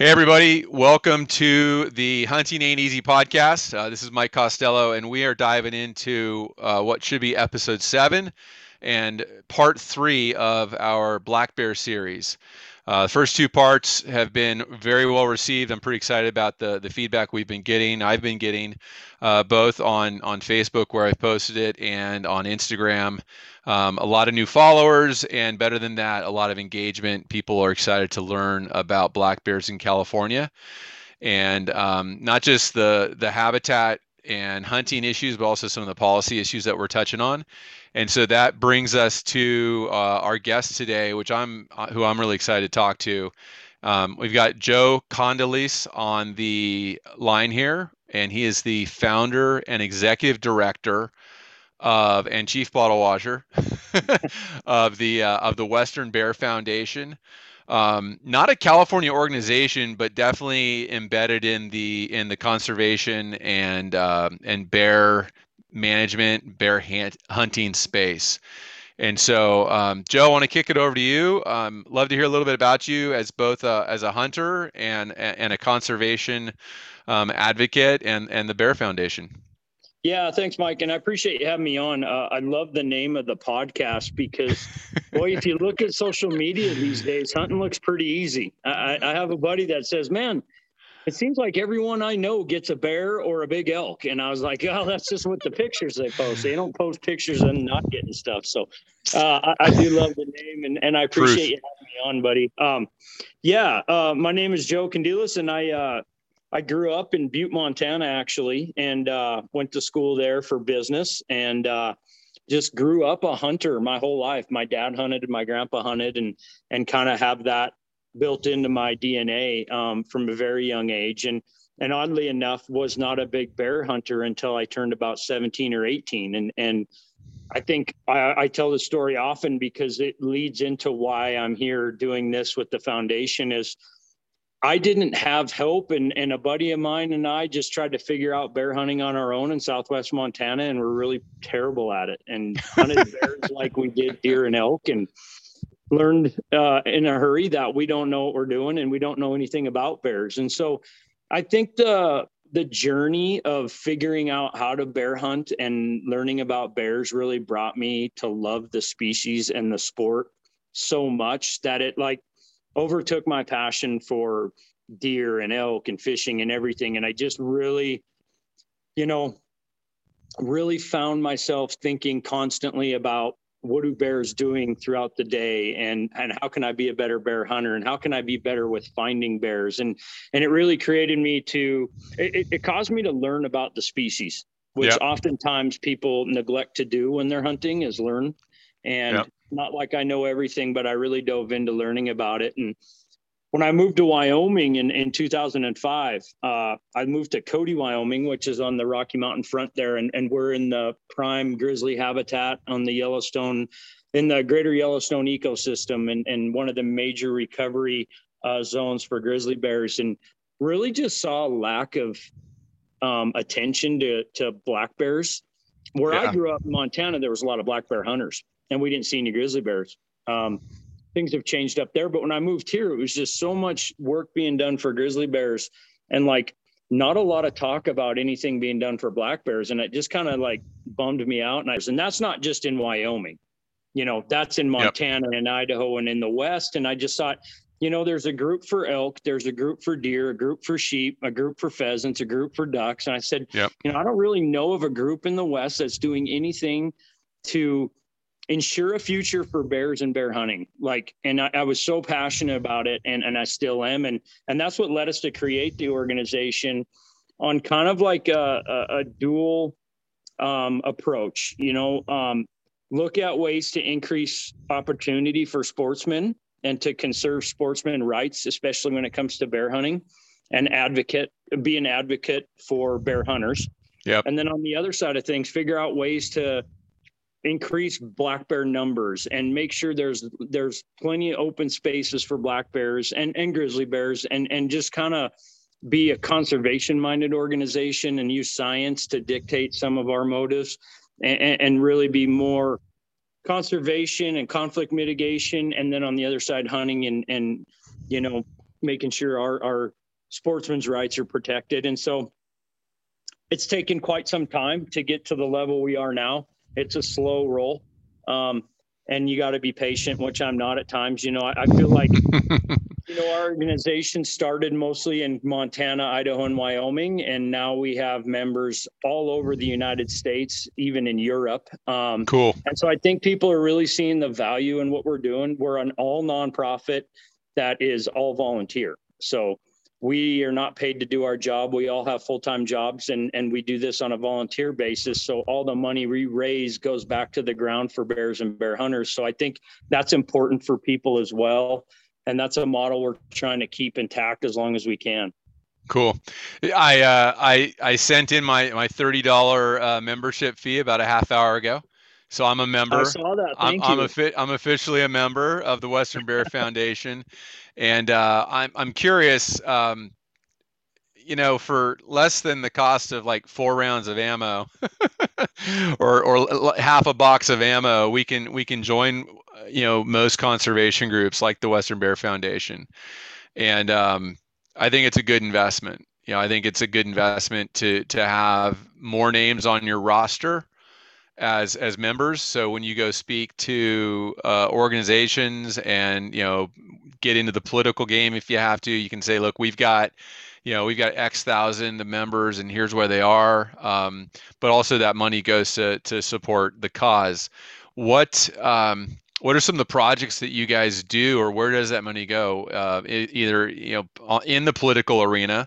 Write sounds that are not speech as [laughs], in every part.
Hey, everybody. Welcome to the Hunting Ain't Easy podcast. Uh, this is Mike Costello, and we are diving into uh, what should be episode seven and part three of our Black Bear series. Uh, the first two parts have been very well received. I'm pretty excited about the the feedback we've been getting. I've been getting uh, both on on Facebook where I've posted it and on Instagram. Um, a lot of new followers, and better than that, a lot of engagement. People are excited to learn about black bears in California, and um, not just the the habitat and hunting issues, but also some of the policy issues that we're touching on. And so that brings us to uh, our guest today, which I'm uh, who I'm really excited to talk to. Um, we've got Joe Kondelis on the line here, and he is the founder and executive director of and chief bottle washer [laughs] of the uh, of the Western Bear Foundation. Um, not a California organization, but definitely embedded in the in the conservation and uh, and bear management, bear hunting space. And so, um, Joe, I want to kick it over to you. Um, love to hear a little bit about you as both a, as a hunter and and a conservation um, advocate and and the Bear Foundation. Yeah, thanks, Mike, and I appreciate you having me on. Uh, I love the name of the podcast because, [laughs] boy, if you look at social media these days, hunting looks pretty easy. I, I have a buddy that says, "Man, it seems like everyone I know gets a bear or a big elk. And I was like, oh, that's just what the pictures they post. They don't post pictures and not getting stuff. So uh, I, I, do love the name and, and I appreciate Truth. you having me on, buddy. Um, yeah, uh, my name is Joe Kondelis and I, uh, I grew up in Butte, Montana, actually, and uh, went to school there for business and uh, just grew up a hunter my whole life. My dad hunted, and my grandpa hunted, and and kind of have that built into my DNA um, from a very young age. And and oddly enough, was not a big bear hunter until I turned about 17 or 18. And and I think I, I tell the story often because it leads into why I'm here doing this with the foundation is I didn't have help and, and a buddy of mine and I just tried to figure out bear hunting on our own in Southwest Montana and we're really terrible at it and [laughs] hunted bears like we did deer and elk and learned uh, in a hurry that we don't know what we're doing and we don't know anything about bears. And so I think the the journey of figuring out how to bear hunt and learning about bears really brought me to love the species and the sport so much that it like overtook my passion for deer and elk and fishing and everything and I just really you know really found myself thinking constantly about what do bears doing throughout the day and and how can i be a better bear hunter and how can i be better with finding bears and and it really created me to it, it caused me to learn about the species which yep. oftentimes people neglect to do when they're hunting is learn and yep. Not like i know everything but i really dove into learning about it and when I moved to Wyoming in, in 2005, uh, I moved to Cody, Wyoming, which is on the Rocky Mountain front there. And, and we're in the prime grizzly habitat on the Yellowstone, in the greater Yellowstone ecosystem, and, and one of the major recovery uh, zones for grizzly bears. And really just saw a lack of um, attention to, to black bears. Where yeah. I grew up in Montana, there was a lot of black bear hunters, and we didn't see any grizzly bears. Um, things have changed up there. But when I moved here, it was just so much work being done for grizzly bears and like not a lot of talk about anything being done for black bears. And it just kind of like bummed me out. And I was, and that's not just in Wyoming, you know, that's in Montana yep. and Idaho and in the West. And I just thought, you know, there's a group for elk, there's a group for deer, a group for sheep, a group for pheasants, a group for ducks. And I said, yep. you know, I don't really know of a group in the West that's doing anything to ensure a future for bears and bear hunting. Like and I, I, was so passionate about it and and i still am. And and that's what led us to create the organization on kind of like a, a, a dual um, approach you know um, look at ways to increase opportunity for sportsmen and to conserve sportsmen rights especially when it comes to bear hunting and advocate be an advocate for bear hunters. Yeah and then on the other side of things figure out ways to increase black bear numbers and make sure there's there's plenty of open spaces for black bears and and grizzly bears and and just kind of be a conservation minded organization and use science to dictate some of our motives and, and really be more conservation and conflict mitigation and then on the other side hunting and and you know making sure our, our sportsmen's rights are protected. And so it's taken quite some time to get to the level we are now. It's a slow roll. Um, and you got to be patient, which I'm not at times. You know, I, I feel like, [laughs] you know, our organization started mostly in Montana, Idaho, and Wyoming, and now we have members all over the United States, even in Europe. Um, cool. And so I think people are really seeing the value in what we're doing. We're an all nonprofit that is all volunteer. So we are not paid to do our job. We all have full time jobs and, and we do this on a volunteer basis. So all the money we raise goes back to the ground for bears and bear hunters. So I think that's important for people as well. And that's a model we're trying to keep intact as long as we can. Cool. I uh, I I sent in my my thirty dollar uh, membership fee about a half hour ago. So I'm a member. I saw that. Thank I'm, you. I'm, fi- I'm officially a member of the Western Bear Foundation, and uh, I'm I'm curious. Um, you know, for less than the cost of like four rounds of ammo, [laughs] or or half a box of ammo, we can we can join. You know, most conservation groups like the Western Bear Foundation, and um, I think it's a good investment. You know, I think it's a good investment to to have more names on your roster as as members. So when you go speak to uh, organizations and you know get into the political game, if you have to, you can say, look, we've got you know we've got X thousand members, and here's where they are. Um, but also that money goes to to support the cause. What um, what are some of the projects that you guys do, or where does that money go? Uh, either you know in the political arena,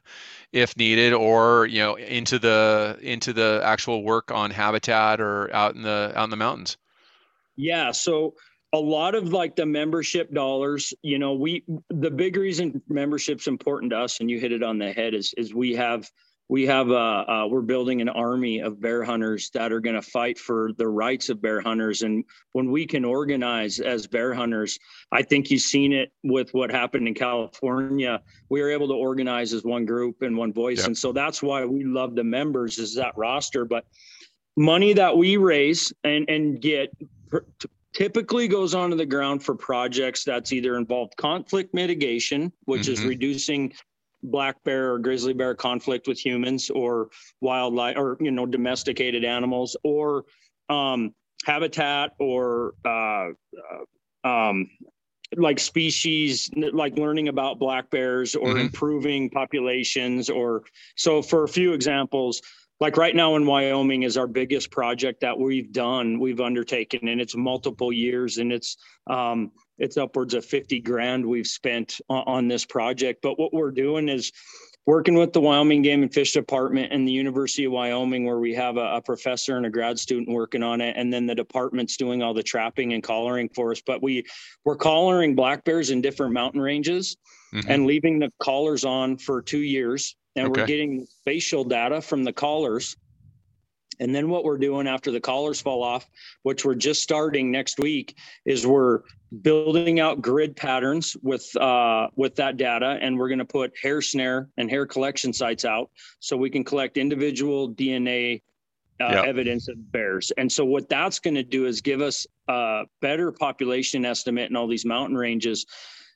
if needed, or you know into the into the actual work on habitat or out in the out in the mountains. Yeah, so a lot of like the membership dollars, you know, we the big reason membership's important to us, and you hit it on the head, is is we have we have uh, uh, we're building an army of bear hunters that are going to fight for the rights of bear hunters and when we can organize as bear hunters i think you've seen it with what happened in california we were able to organize as one group and one voice yep. and so that's why we love the members is that roster but money that we raise and and get typically goes onto the ground for projects that's either involved conflict mitigation which mm-hmm. is reducing black bear or grizzly bear conflict with humans or wildlife or you know domesticated animals or um, habitat or uh, uh, um, like species like learning about black bears or mm-hmm. improving populations or so for a few examples like right now in Wyoming is our biggest project that we've done, we've undertaken, and it's multiple years, and it's um, it's upwards of 50 grand we've spent on, on this project. But what we're doing is working with the Wyoming Game and Fish Department and the University of Wyoming, where we have a, a, professor and a grad student working on it, and then the department's doing all the trapping and collaring for us. But we we're collaring black bears in different mountain ranges mm-hmm. and leaving the collars on for two years, and okay. we're getting facial data from the collars and then what we're doing after the collars fall off, which we're just starting next week, is we're building out grid patterns with uh, with that data, and we're going to put hair snare and hair collection sites out so we can collect individual DNA uh, yep. evidence of bears. And so what that's going to do is give us a better population estimate in all these mountain ranges,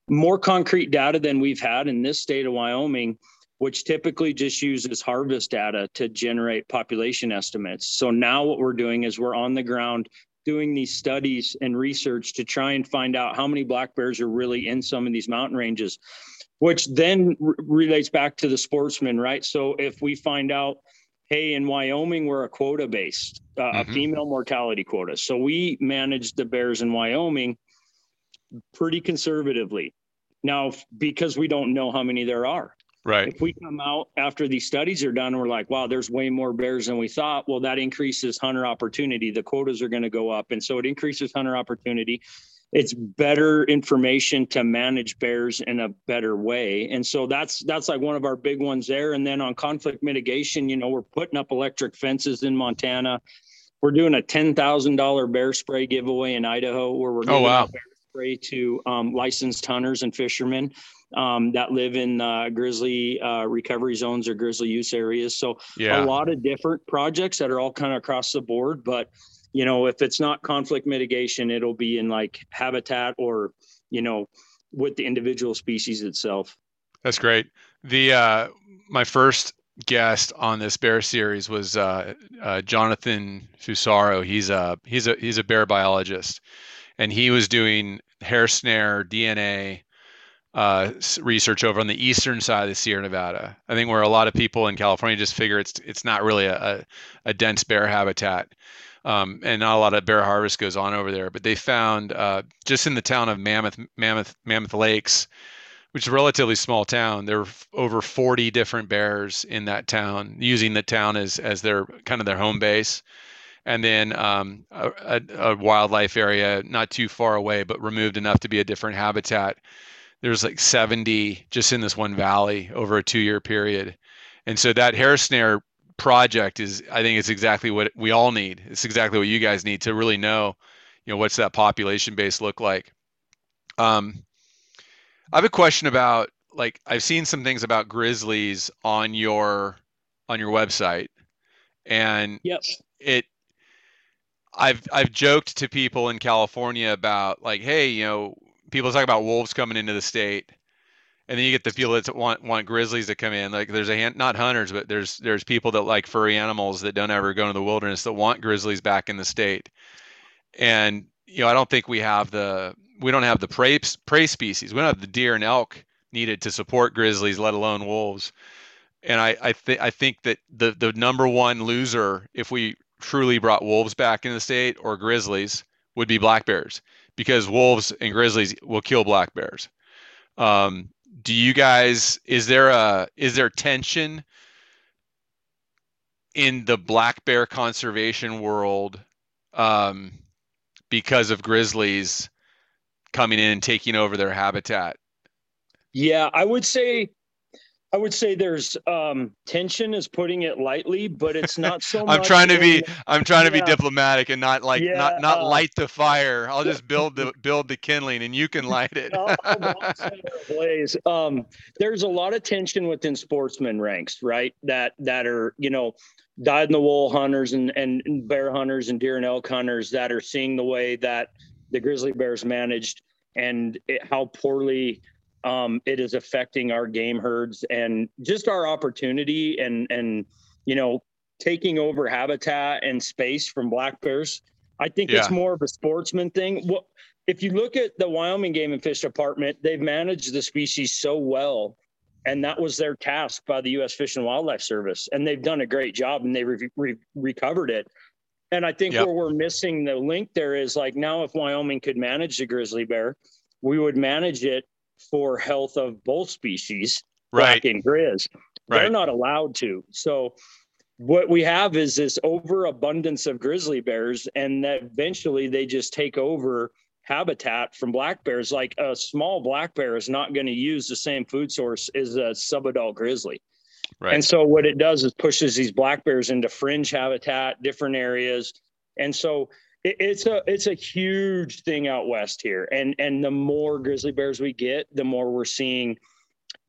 more concrete data than we've had in this state of Wyoming which typically just uses harvest data to generate population estimates. So now what we're doing is we're on the ground doing these studies and research to try and find out how many black bears are really in some of these mountain ranges, which then relates back to the sportsman, right? So if we find out, hey, in Wyoming, we're a quota based, uh, mm-hmm. a female mortality quota. So we manage the bears in Wyoming pretty conservatively. Now, because we don't know how many there are. Right. If we come out after these studies are done, we're like, wow, there's way more bears than we thought. Well, that increases hunter opportunity. The quotas are going to go up. And so it increases hunter opportunity. It's better information to manage bears in a better way. And so that's that's like one of our big ones there. And then on conflict mitigation, you know, we're putting up electric fences in Montana. We're doing a ten thousand dollar bear spray giveaway in Idaho where we're oh, oh, wow. bear spray to um, licensed hunters and fishermen um, that live in uh, grizzly uh, recovery zones or grizzly use areas. So yeah. a lot of different projects that are all kind of across the board. But you know, if it's not conflict mitigation, it'll be in like habitat or you know with the individual species itself. That's great. The uh, my first guest on this bear series was uh, uh, Jonathan Fusaro. He's a he's a he's a bear biologist, and he was doing hair snare DNA uh, research over on the eastern side of the Sierra Nevada. I think where a lot of people in California just figure it's it's not really a, a, a dense bear habitat. Um, and not a lot of bear harvest goes on over there. But they found uh, just in the town of Mammoth, Mammoth, Mammoth Lakes, which is a relatively small town. There are over 40 different bears in that town, using the town as as their kind of their home base. And then um, a, a, wildlife area not too far away, but removed enough to be a different habitat. There's like 70 just in this one valley over a two-year period, and so that hair snare project is, I think, it's exactly what we all need. It's exactly what you guys need to really know, you know, what's that population base look like. Um, I have a question about like I've seen some things about grizzlies on your on your website, and yes, it. I've I've joked to people in California about like, hey, you know, people talk about wolves coming into the state, and then you get the people that want want grizzlies to come in. Like there's a hand, not hunters, but there's there's people that like furry animals that don't ever go into the wilderness that want grizzlies back in the state. And you know, I don't think we have the we don't have the prey prey species. We don't have the deer and elk needed to support grizzlies, let alone wolves. And I I think I think that the the number one loser if we truly brought wolves back in the state or grizzlies would be black bears because wolves and grizzlies will kill black bears. Um, do you guys is there a is there tension in the black bear conservation world um, because of grizzlies coming in and taking over their habitat? Yeah, I would say I would say there's um, tension is putting it lightly, but it's [laughs] not so. I'm trying to be I'm trying yeah. to be diplomatic and not like yeah, not not uh, light the fire. I'll just [laughs] build the build the kindling and you can light it. blaze. Um, there's a lot of tension within sportsman ranks, right? That that are you know dyed in the wool hunters and and bear hunters and deer and elk hunters that are seeing the way that the grizzly bears managed and it, how poorly um, it is affecting our game herds and just our opportunity and and you know taking over habitat and space from black bears. I think yeah. it's more of a sportsman thing. What if you look at the Wyoming Game and Fish Department? They've managed the species so well, and that was their task by the U.S. Fish and Wildlife Service, and they've done a great job and they re- re- recovered it. And I think yep. where we're missing the link there is like now, if Wyoming could manage the grizzly bear, we would manage it for health of both species, right. black and grizz. Right. They're not allowed to. So what we have is this overabundance of grizzly bears, and that eventually they just take over habitat from black bears. Like a small black bear is not going to use the same food source as a subadult grizzly. Right. And so what it does is pushes these black bears into fringe habitat, different areas. And so it's a it's a huge thing out west here. And and the more grizzly bears we get the more we're seeing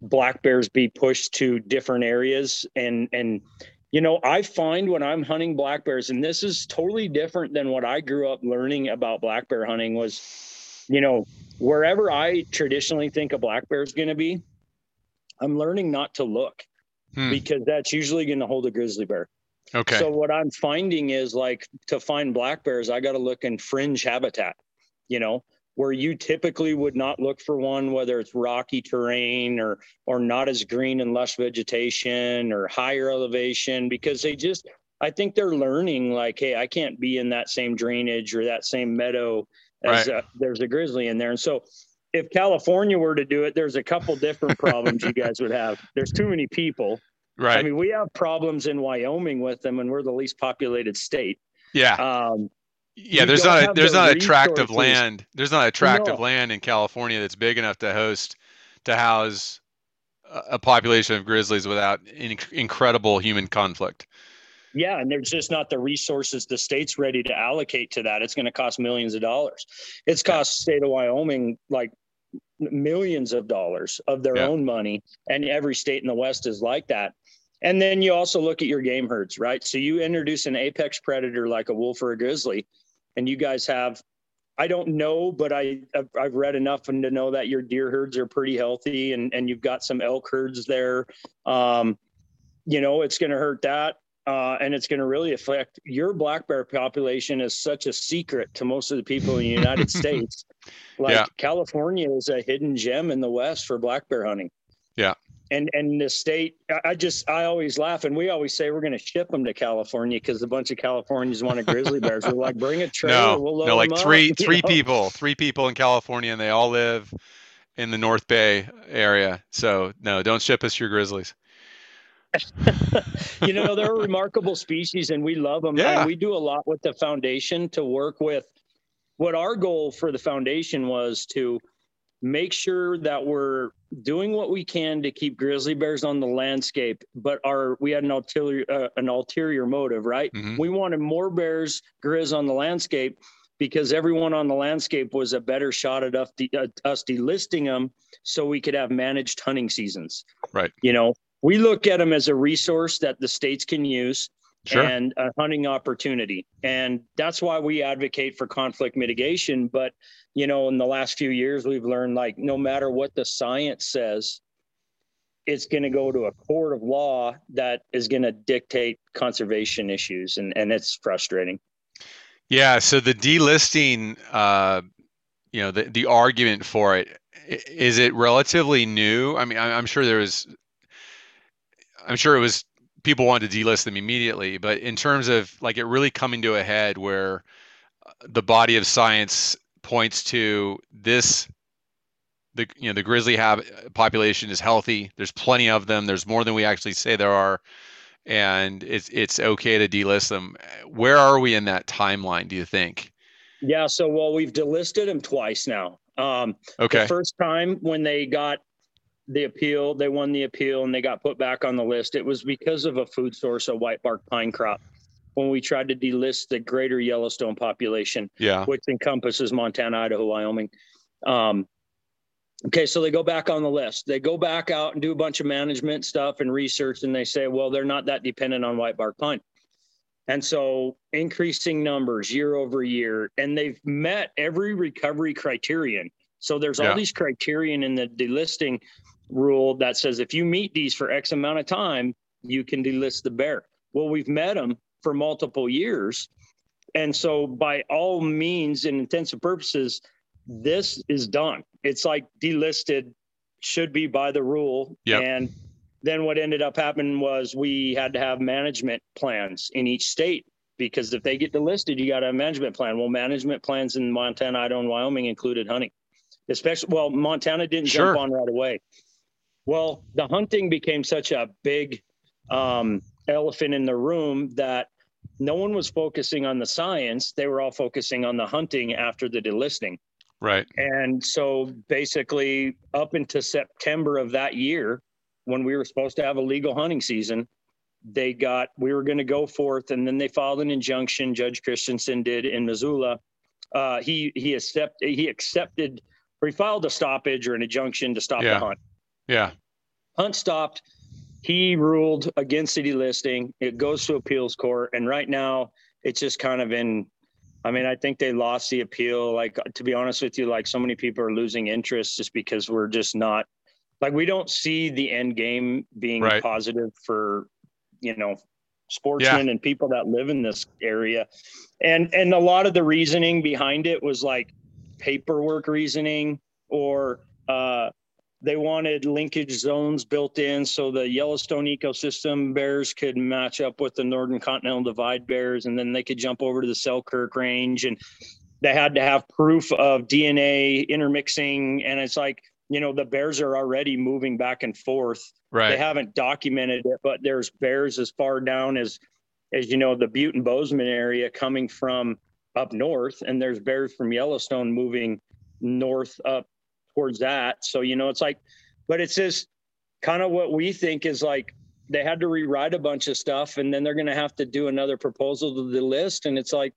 black bears be pushed to different areas. And and you know i find when i'm hunting black bears and this is totally different than what i grew up learning about black bear hunting was you know wherever i traditionally think a black bear is going to be i'm learning not to look hmm. because that's usually going to hold a grizzly bear Okay. So what I'm finding is like to find black bears, I got to look in fringe habitat, you know, where you typically would not look for one, whether it's rocky terrain or or not as green and lush vegetation or higher elevation, because they just I think they're learning like, hey, I can't be in that same drainage or that same meadow as right. Uh, there's a grizzly in there. And so if California were to do it, there's a couple different problems you guys would have. There's too many people. Right. I mean, we have problems in Wyoming with them, and we're the least populated state. Yeah. Um, yeah, there's not a, there's the not attractive land. There's not attractive no. land in California that's big enough to host to house a population of grizzlies without incredible human conflict. Yeah, and there's just not the resources the state's ready to allocate to that. It's going to cost millions of dollars. It's cost the state of Wyoming like millions of dollars of their yeah. own money, and every state in the West is like that. And then you also look at your game herds, right? So you introduce an apex predator like a wolf or a grizzly, and you guys have I don't know, but I I've, read enough and to know that your deer herds are pretty healthy, and and you've got some elk herds there. Um, you know, it's going to hurt that. Uh, and it's going to really affect your black bear population is such a secret to most of the people in the United [laughs] States. Like yeah. California is a hidden gem in the West for black bear hunting. Yeah. And and the state, I just I always laugh, and we always say we're going to ship them to California because a bunch of Californians wanted grizzly bears. We're like, bring a trailer, no, we'll no, like three up, three know? people, three people in California, and they all live in the North Bay area. So no, don't ship us your grizzlies. [laughs] you know, they're a remarkable species and we love them. Yeah. And we do a lot with the foundation to work with what our goal for the foundation was to make sure that we're doing what we can to keep grizzly bears on the landscape but our we had an ulterior uh, an ulterior motive right mm-hmm. we wanted more bears grizz on the landscape because everyone on the landscape was a better shot at us, de- us delisting them so we could have managed hunting seasons right you know we look at them as a resource that the states can use sure. and a hunting opportunity. And that's why we advocate for conflict mitigation. But, you know, in the last few years, we've learned like no matter what the science says, it's going to go to a court of law that is going to dictate conservation issues. And, and it's frustrating. Yeah. So the delisting, uh, you know, the, the argument for it, is it relatively new? I mean, I'm sure there was I'm sure it was people wanted to delist them immediately, but in terms of like it really coming to a head where uh, the body of science points to this the you know the grizzly have population is healthy. There's plenty of them. There's more than we actually say there are, and it's it's okay to delist them. Where are we in that timeline? Do you think? Yeah. So well, we've delisted them twice now. Um, okay. The first time when they got the appeal. They won the appeal and they got put back on the list. It was because of a food source, a white bark pine crop, when we tried to delist the greater Yellowstone population, yeah. which encompasses Montana, Idaho, Wyoming. Um, okay, so they go back on the list. They go back out and do a bunch of management stuff and research, and they say, well, they're not that dependent on white bark pine. And so increasing numbers year over year, and they've met every recovery criterion. So there's all these criterion in the delisting rule that says if you meet these for X amount of time, you can delist the bear. Well, we've met them for multiple years. And so, by all means and intents and purposes, this is done. It's like delisted should be by the rule. Yep. And then what ended up happening was we had to have management plans in each state because if they get delisted, you got to have a management plan. Well, management plans in Montana, Idaho, and Wyoming included hunting, especially, well, Montana didn't sure. jump on right away. Well, the hunting became such a big um, elephant in the room that no one was focusing on the science. They were all focusing on the hunting after the delisting. Right. And so basically, up into September of that year, when we were supposed to have a legal hunting season, they got, we were going to go forth and then they filed an injunction. Judge Christensen did in Missoula. Uh, he, he accepted, he accepted, or he filed a stoppage or an injunction to stop yeah. the hunt. Yeah. Hunt stopped. He ruled against city listing. It goes to appeals court. And right now it's just kind of in, I mean, I think they lost the appeal. Like, to be honest with you, like so many people are losing interest just because we're just not, like, we don't see the end game being right. positive for, you know, sportsmen yeah. and people that live in this area. And, and a lot of the reasoning behind it was like paperwork reasoning or, uh, they wanted linkage zones built in so the Yellowstone ecosystem bears could match up with the Northern Continental Divide bears, and then they could jump over to the Selkirk Range. And they had to have proof of DNA intermixing. And it's like, you know, the bears are already moving back and forth. Right. They haven't documented it, but there's bears as far down as, as you know, the Butte and Bozeman area coming from up north, and there's bears from Yellowstone moving north up towards that. So, you know, it's like, but it's just kind of what we think is like they had to rewrite a bunch of stuff and then they're going to have to do another proposal to the list. And it's like,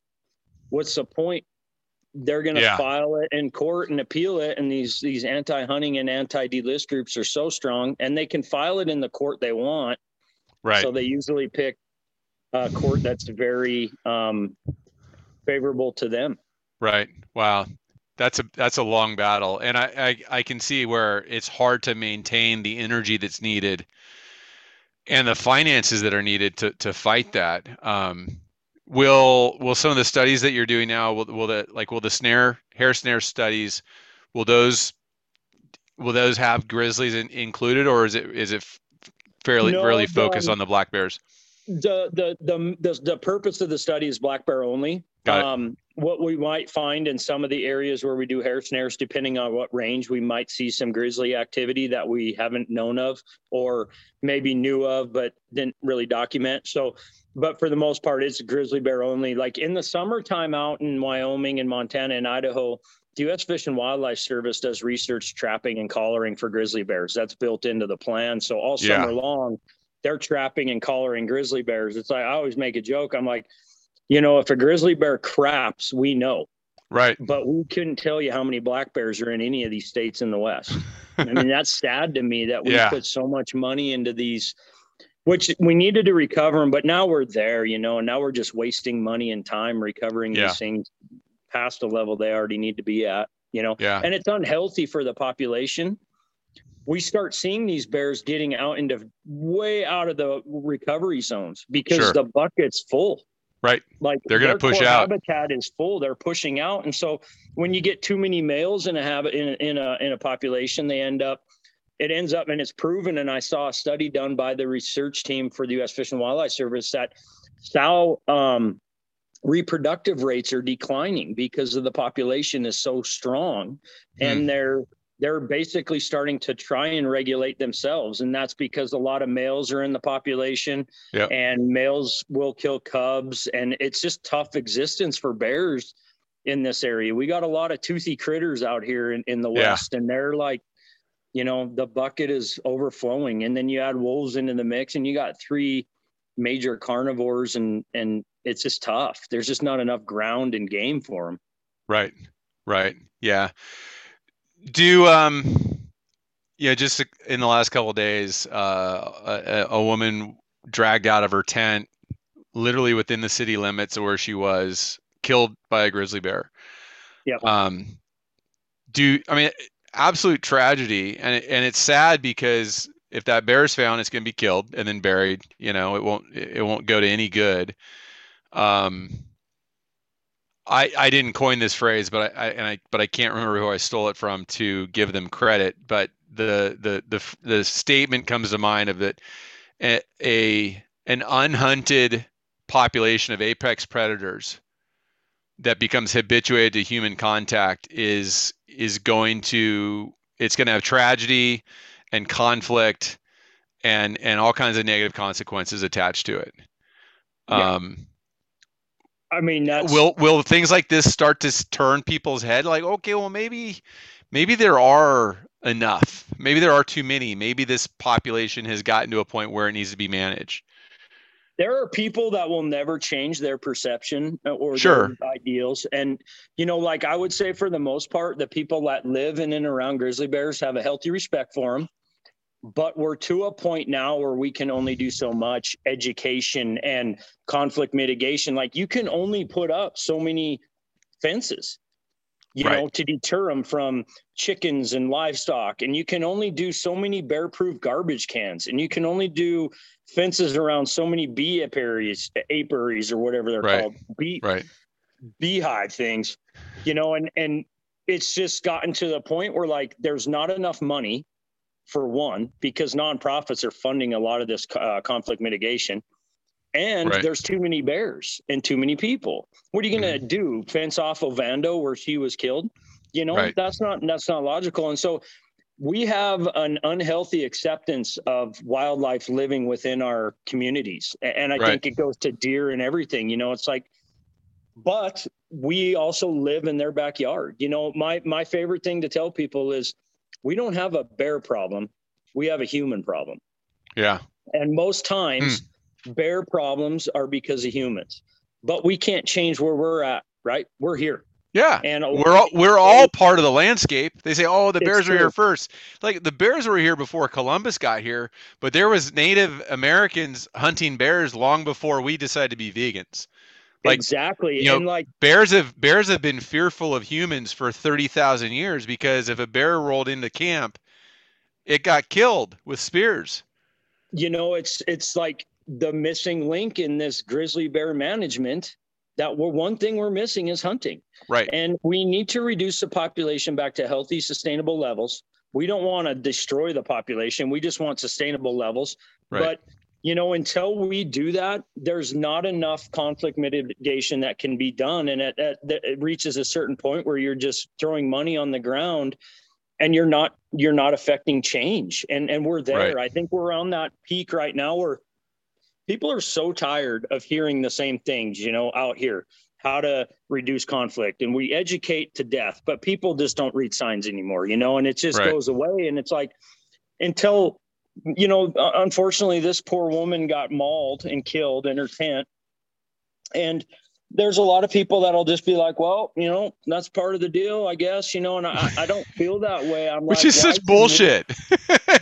what's the point? They're going to yeah. file it in court and appeal it. And these, these anti-hunting and anti-delist groups are so strong and they can file it in the court they want. Right. So they usually pick a court that's very um, favorable to them. Right. Wow. That's a that's a long battle, and I, I I can see where it's hard to maintain the energy that's needed and the finances that are needed to to fight that. Um, will will some of the studies that you're doing now will will the like will the snare hair snare studies will those will those have grizzlies in, included or is it is it fairly No, really focused the- on the black bears? the the the the, the purpose of the study is black bear only. Got it. Um, what we might find in some of the areas where we do hair snares, depending on what range, we might see some grizzly activity that we haven't known of or maybe knew of but didn't really document. So, but for the most part, it's grizzly bear only. Like in the summertime out in Wyoming and Montana and Idaho, the U.S. Fish and Wildlife Service does research trapping and collaring for grizzly bears. That's built into the plan. So all Yeah. summer long, they're trapping and collaring grizzly bears. It's like I always make a joke. I'm like, you know, if a grizzly bear craps, we know, Right. but we couldn't tell you how many black bears are in any of these states in the West. I mean, [laughs] that's sad to me that we Yeah. put so much money into these, which we needed to recover them, but now we're there, you know, and now we're just wasting money and time recovering Yeah. these things past a level they already need to be at, you know, Yeah. and it's unhealthy for the population. We start seeing these bears getting out into way out of the recovery zones because Sure. the bucket's full. Right. Like They're gonna their push out. Habitat is full. They're pushing out, and so when you get too many males in a habit in a, in a in a population, they end up. It ends up, and it's proven. And I saw a study done by the research team for the U.S. Fish and Wildlife Service that sow um, reproductive rates are declining because of the population is so strong, Hmm. and they're they're basically starting to try and regulate themselves, and that's because a lot of males are in the population and males will kill cubs and it's just tough existence for bears in this area we got a lot of toothy critters out here in, in the Yeah. west and they're like you know the bucket is overflowing and then you add wolves into the mix and you got three major carnivores and and it's just tough there's just not enough ground and game for them Right. Right. Yeah. Do um yeah, just in the last couple of days, uh, a, a woman dragged out of her tent, literally within the city limits of where she was, killed by a grizzly bear. yeah Um, do I mean absolute tragedy, and and it's sad because if that bear is found, it's going to be killed and then buried. You know, it won't it won't go to any good. Um, I I didn't coin this phrase, but I, I and I but I can't remember who I stole it from to give them credit. But the the the the statement comes to mind of that a, a an unhunted population of apex predators that becomes habituated to human contact is is going to it's going to have tragedy and conflict and and all kinds of negative consequences attached to it. Yeah. Um, i mean that's will will things like this start to turn people's head? Like okay well maybe maybe there are enough. Maybe there are too many. Maybe this population has gotten to a point where it needs to be managed. There are people that will never change their perception uh, or Sure. their ideals. And you know like i would say for the most part the people that live in and around grizzly bears have a healthy respect for them but we're to a point now where we can only do so much education and conflict mitigation like you can only put up so many fences you Right. know to deter them from chickens and livestock and you can only do so many bear proof garbage cans and you can only do fences around so many bee apiaries apiaries or whatever they're Right. called bee right beehive things you know and and it's just gotten to the point where like there's not enough money for one because nonprofits are funding a lot of this uh, conflict mitigation. And Right. there's too many bears and too many people. What are you going to do? Fence off ovando where she was killed? You know Right. that's not that's not logical. And so we have an unhealthy acceptance of wildlife living within our communities. And i Right. think it goes to deer and everything you know it's like but we also live in their backyard. You know my my favorite thing to tell people is we don't have a bear problem. We have a human problem. Yeah. And most times hmm. bear problems are because of humans. But we can't change where we're at right? We're here. Yeah. And we're all we're all part of the landscape. They say oh the bears were here first. Like the bears were here before columbus got here but there was native americans hunting bears long before we decided to be vegans Like, exactly. you know, and like bears have bears have been fearful of humans for 30,000 years because if a bear rolled into camp, it got killed with spears. you know, it's it's like the missing link in this grizzly bear management that we're one thing we're missing is hunting. Right. And we need to reduce the population back to healthy, sustainable levels. We don't want to destroy the population. We just want sustainable levels. Right. But you know, until we do that, there's not enough conflict mitigation that can be done, and it, reaches a certain point where you're just throwing money on the ground, and you're not you're not affecting change. And and we're there. Right. I think we're on that peak right now where people are so tired of hearing the same things. You know, out here, how to reduce conflict, and we educate to death, but people just don't read signs anymore. You know, and it just Right. goes away, and it's like until you know, uh, unfortunately, this poor woman got mauled and killed in her tent. And there's a lot of people that'll just be like, well, you know, that's part of the deal, I guess, you know, and I, I don't feel that way. I'm [laughs] Which like, is such bullshit. [laughs]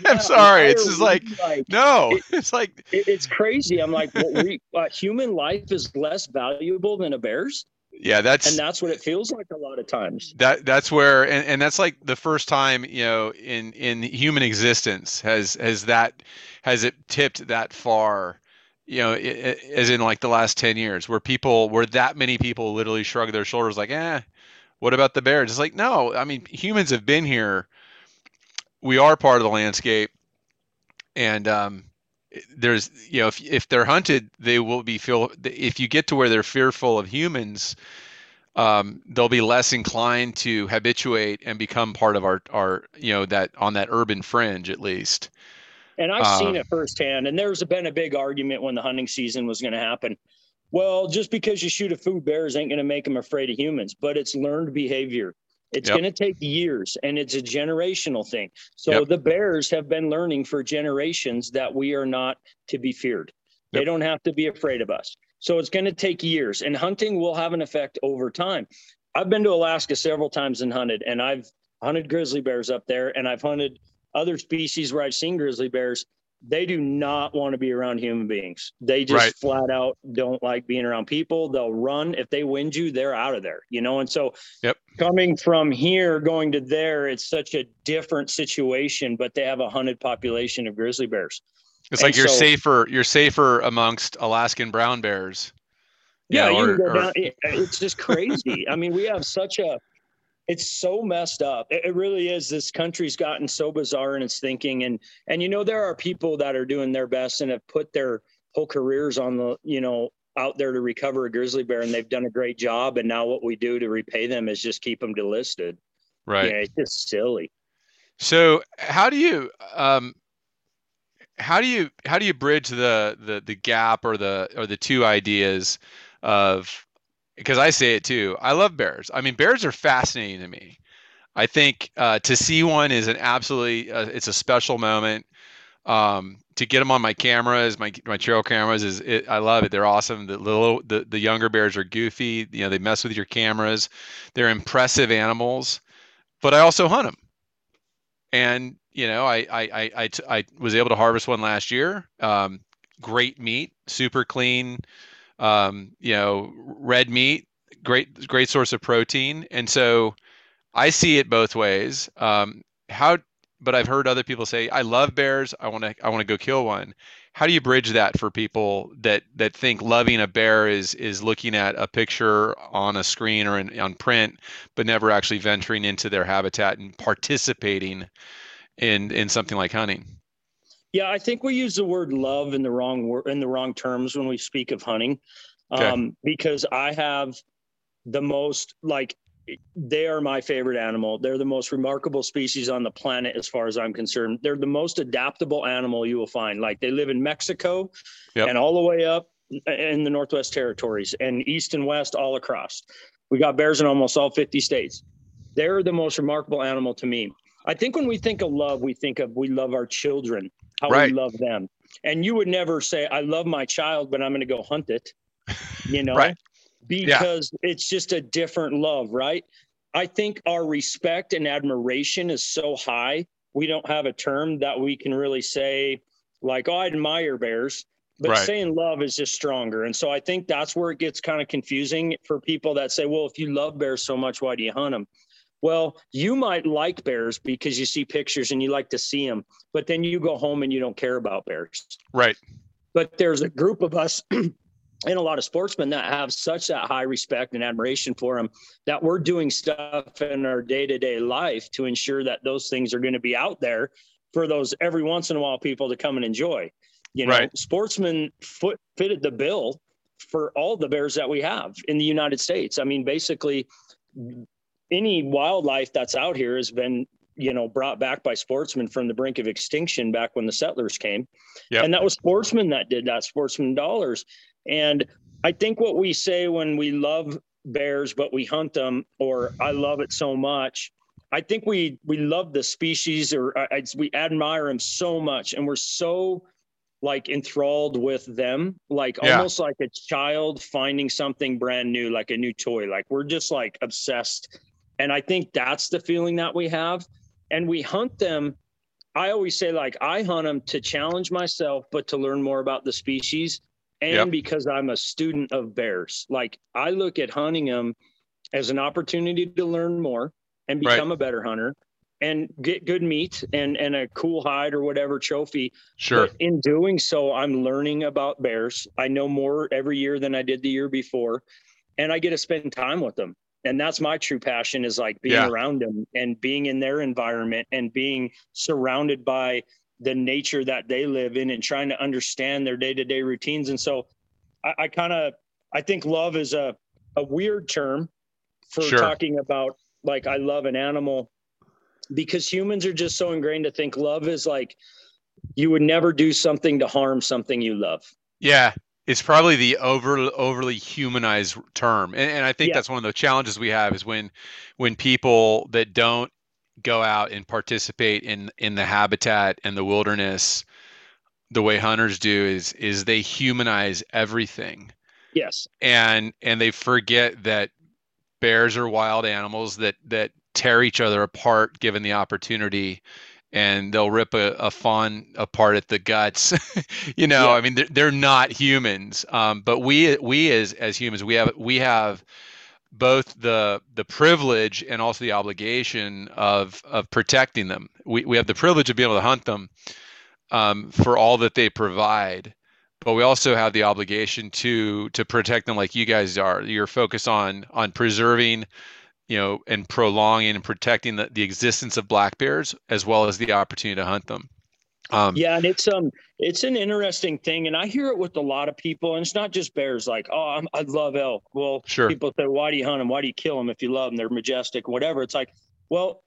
Yeah, I'm sorry. It's just like like no. It- [laughs] It's like it- it's crazy. I'm like, well, we, uh, human life is less valuable than a bear's. Yeah, that's And that's what it feels like a lot of times. that that's where and, and that's like the first time you know in in human existence has has that has it tipped that far you know i- i- as in like the last 10 years where people where that many people literally shrug their shoulders like eh what about the bears? It's like no i mean humans have been here. We are part of the landscape. And um there's you know if if they're hunted they will be feel if you get to where they're fearful of humans um, they'll be less inclined to habituate and become part of our our you know that on that urban fringe at least And I've seen Uh, it firsthand. And there's been a big argument when the hunting season was going to happen. Well, just because you shoot a food bears ain't going to make them afraid of humans, but it's learned behavior. It's Yep. going to take years and it's a generational thing. So Yep. the bears have been learning for generations that we are not to be feared. They don't have to be afraid of us. So it's going to take years and hunting will have an effect over time. I've been to Alaska several times and hunted, and I've hunted grizzly bears up there, and I've hunted other species where I've seen grizzly bears. They do not want to be around human beings. They just Right. flat out don't like being around people. They'll run. If they wind you, they're out of there, you know? And so Yep. coming from here, going to there, it's such a different situation, but they have a hunted population of grizzly bears. it's And like you're so- safer you're safer amongst alaskan brown bears Yeah, know, you or- can go or- down. it- It's just crazy. I mean, we have such a. It's so messed up. It, it really is. This country's gotten so bizarre in its thinking, and and you know there are people that are doing their best and have put their whole careers on the you know out there to recover a grizzly bear, and they've done a great job. And now what we do to repay them is just keep them delisted. right Yeah, it's just silly. so how do you um how do you how do you bridge the the the gap or the or the two ideas of because I say it too. I love bears. I mean, bears are fascinating to me. I think uh, to see one is an absolutely uh, it's a special moment. Um, to get them on my cameras, my my trail cameras is it, I love it. They're awesome. The little the, the younger bears are goofy. You know, they mess with your cameras. They're impressive animals, but I also hunt them. And you know, I I I I, t- I was able to harvest one last year. Um, great meat, super clean. Um, you know, red meat, great great source of protein. And so I see it both ways. Um, how, but I've heard other people say, "I love bears. I want to I want to go kill one." How do you bridge that for people that that think loving a bear is is looking at a picture on a screen or in, on print, but never actually venturing into their habitat and participating in in something like hunting? Yeah, I think we use the word love in the wrong word in the wrong terms when we speak of hunting. Okay. Um, because I have the most like they are my favorite animal. They're the most remarkable species on the planet as far as I'm concerned. They're the most adaptable animal you will find. Like they live in Mexico Yep. and all the way up in the Northwest Territories and east and west all across. We got bears in almost all 50 states. They're the most remarkable animal to me. I think when we think of love, we think of we love our children, how Right. we love them. And you would never say, I love my child, but I'm going to go hunt it, you know, Right. because it's just a different love, right? I think our respect and admiration is so high. We don't have a term that we can really say, like, oh, I admire bears. but Right. saying love is just stronger. And so I think that's where it gets kind of confusing for people that say, well, if you love bears so much, why do you hunt them? Well, you might like bears because you see pictures and you like to see them, but then you go home and you don't care about bears. Right. But there's a group of us [clears throat] and a lot of sportsmen that have such that high respect and admiration for them that we're doing stuff in our day-to-day life to ensure that those things are going to be out there for those every once in a while people to come and enjoy. You know, Right. sportsmen foot fitted the bill for all the bears that we have in the United States. I mean, basically any wildlife that's out here has been, you know, brought back by sportsmen from the brink of extinction back when the settlers came. Yep. And that was sportsmen that did that, sportsman dollars. And I think what we say when we love bears, but we hunt them, or I love it so much. I think we we love the species, or I, I- we admire them so much, and we're so like enthralled with them, like Yeah. almost like a child finding something brand new, like a new toy. Like we're just like obsessed, and I think that's the feeling that we have. And we hunt them. I always say like I hunt them to challenge myself, but to learn more about the species and Yep. because I'm a student of bears. Like I look at hunting them as an opportunity to learn more and Right. become a better hunter and get good meat and and a cool hide or whatever trophy. Sure. But in doing so, I'm learning about bears. I know more every year than I did the year before, and I get to spend time with them. And that's my true passion is like being Yeah. around them and being in their environment and being surrounded by the nature that they live in and trying to understand their day-to-day routines. And so I, I kind of I think love is a, a weird term for Sure. talking about like I love an animal because humans are just so ingrained to think love is like you would never do something to harm something you love. Yeah, it's probably the over overly humanized term, and, and I think Yeah. that's one of the challenges we have is when when people that don't go out and participate in in the habitat and the wilderness the way hunters do is is they humanize everything Yes. and and they forget that bears are wild animals that that tear each other apart given the opportunity and they'll rip a, a fawn apart at the guts. [laughs] You know Yeah. i mean they're, they're not humans um, but we we as as humans we have we have both the the privilege and also the obligation of of protecting them. We, we have the privilege of being able to hunt them um, for all that they provide but we also have the obligation to to protect them like you guys are. You're focused on on preserving you know and prolonging and protecting the, the existence of black bears as well as the opportunity to hunt them um, Yeah, and it's um it's an interesting thing, and I hear it with a lot of people, and it's not just bears. Like, oh, I'm, I love elk. Well, Sure. people say, why do you hunt them? Why do you kill them if you love them? They're majestic, whatever. It's like, well,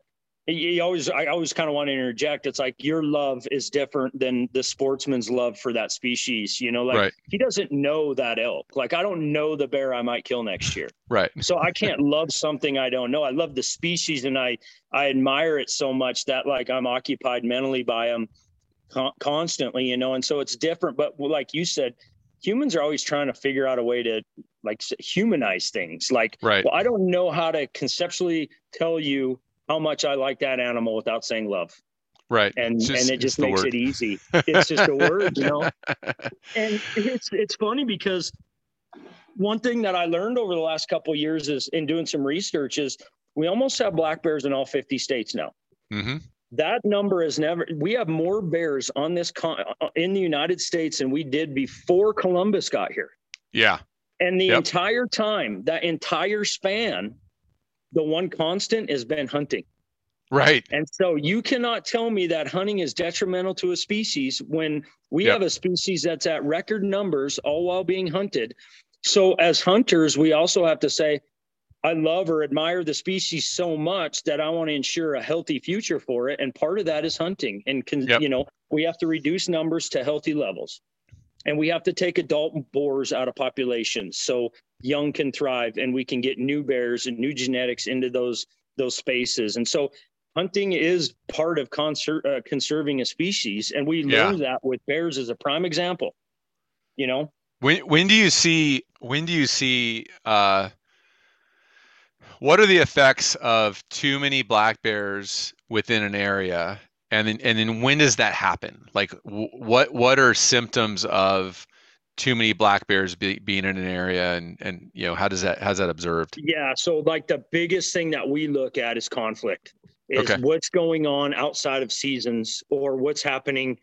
you- always, I always kind of want to interject. It's like your love is different than the sportsman's love for that species. You know, like Right. he doesn't know that elk. Like I don't know the bear I might kill next year [laughs] right so I can't love something I don't know. I love the species and I I admire it so much that like I'm occupied mentally by them con- constantly, you know. And so it's different. But like you said, humans are always trying to figure out a way to like humanize things. Like, right well, I don't know how to conceptually tell you how much I like that animal without saying love, right and just- and it just makes it easy. [laughs] It's just a word, you know [laughs] and it's it's funny because one thing that I learned over the last couple of years is in doing some research is we almost have black bears in all 50 states now. hmm That number is never. We have more bears on this con, in the United States than we did before Columbus got here. yeah And the Yep. entire time, that entire span, the one constant has been hunting. right And so you cannot tell me that hunting is detrimental to a species when we Yep. have a species that's at record numbers, all while being hunted. So as hunters, we also have to say, I love or admire the species so much that I want to ensure a healthy future for it. And part of that is hunting. And, can, Yep. you know, we have to reduce numbers to healthy levels. And we have to take adult boars out of populations so young can thrive and we can get new bears and new genetics into those those spaces. And so hunting is part of conser- uh, conserving a species. And we Yeah. learned that with bears as a prime example. You know, When when do you see when do you see uh, what are the effects of too many black bears within an area, and then and then when does that happen? Like w- what what are symptoms of too many black bears be, being in an area and and you know how does that how's that observed yeah so like the biggest thing that we look at is conflict is Okay. what's going on outside of seasons or what's happening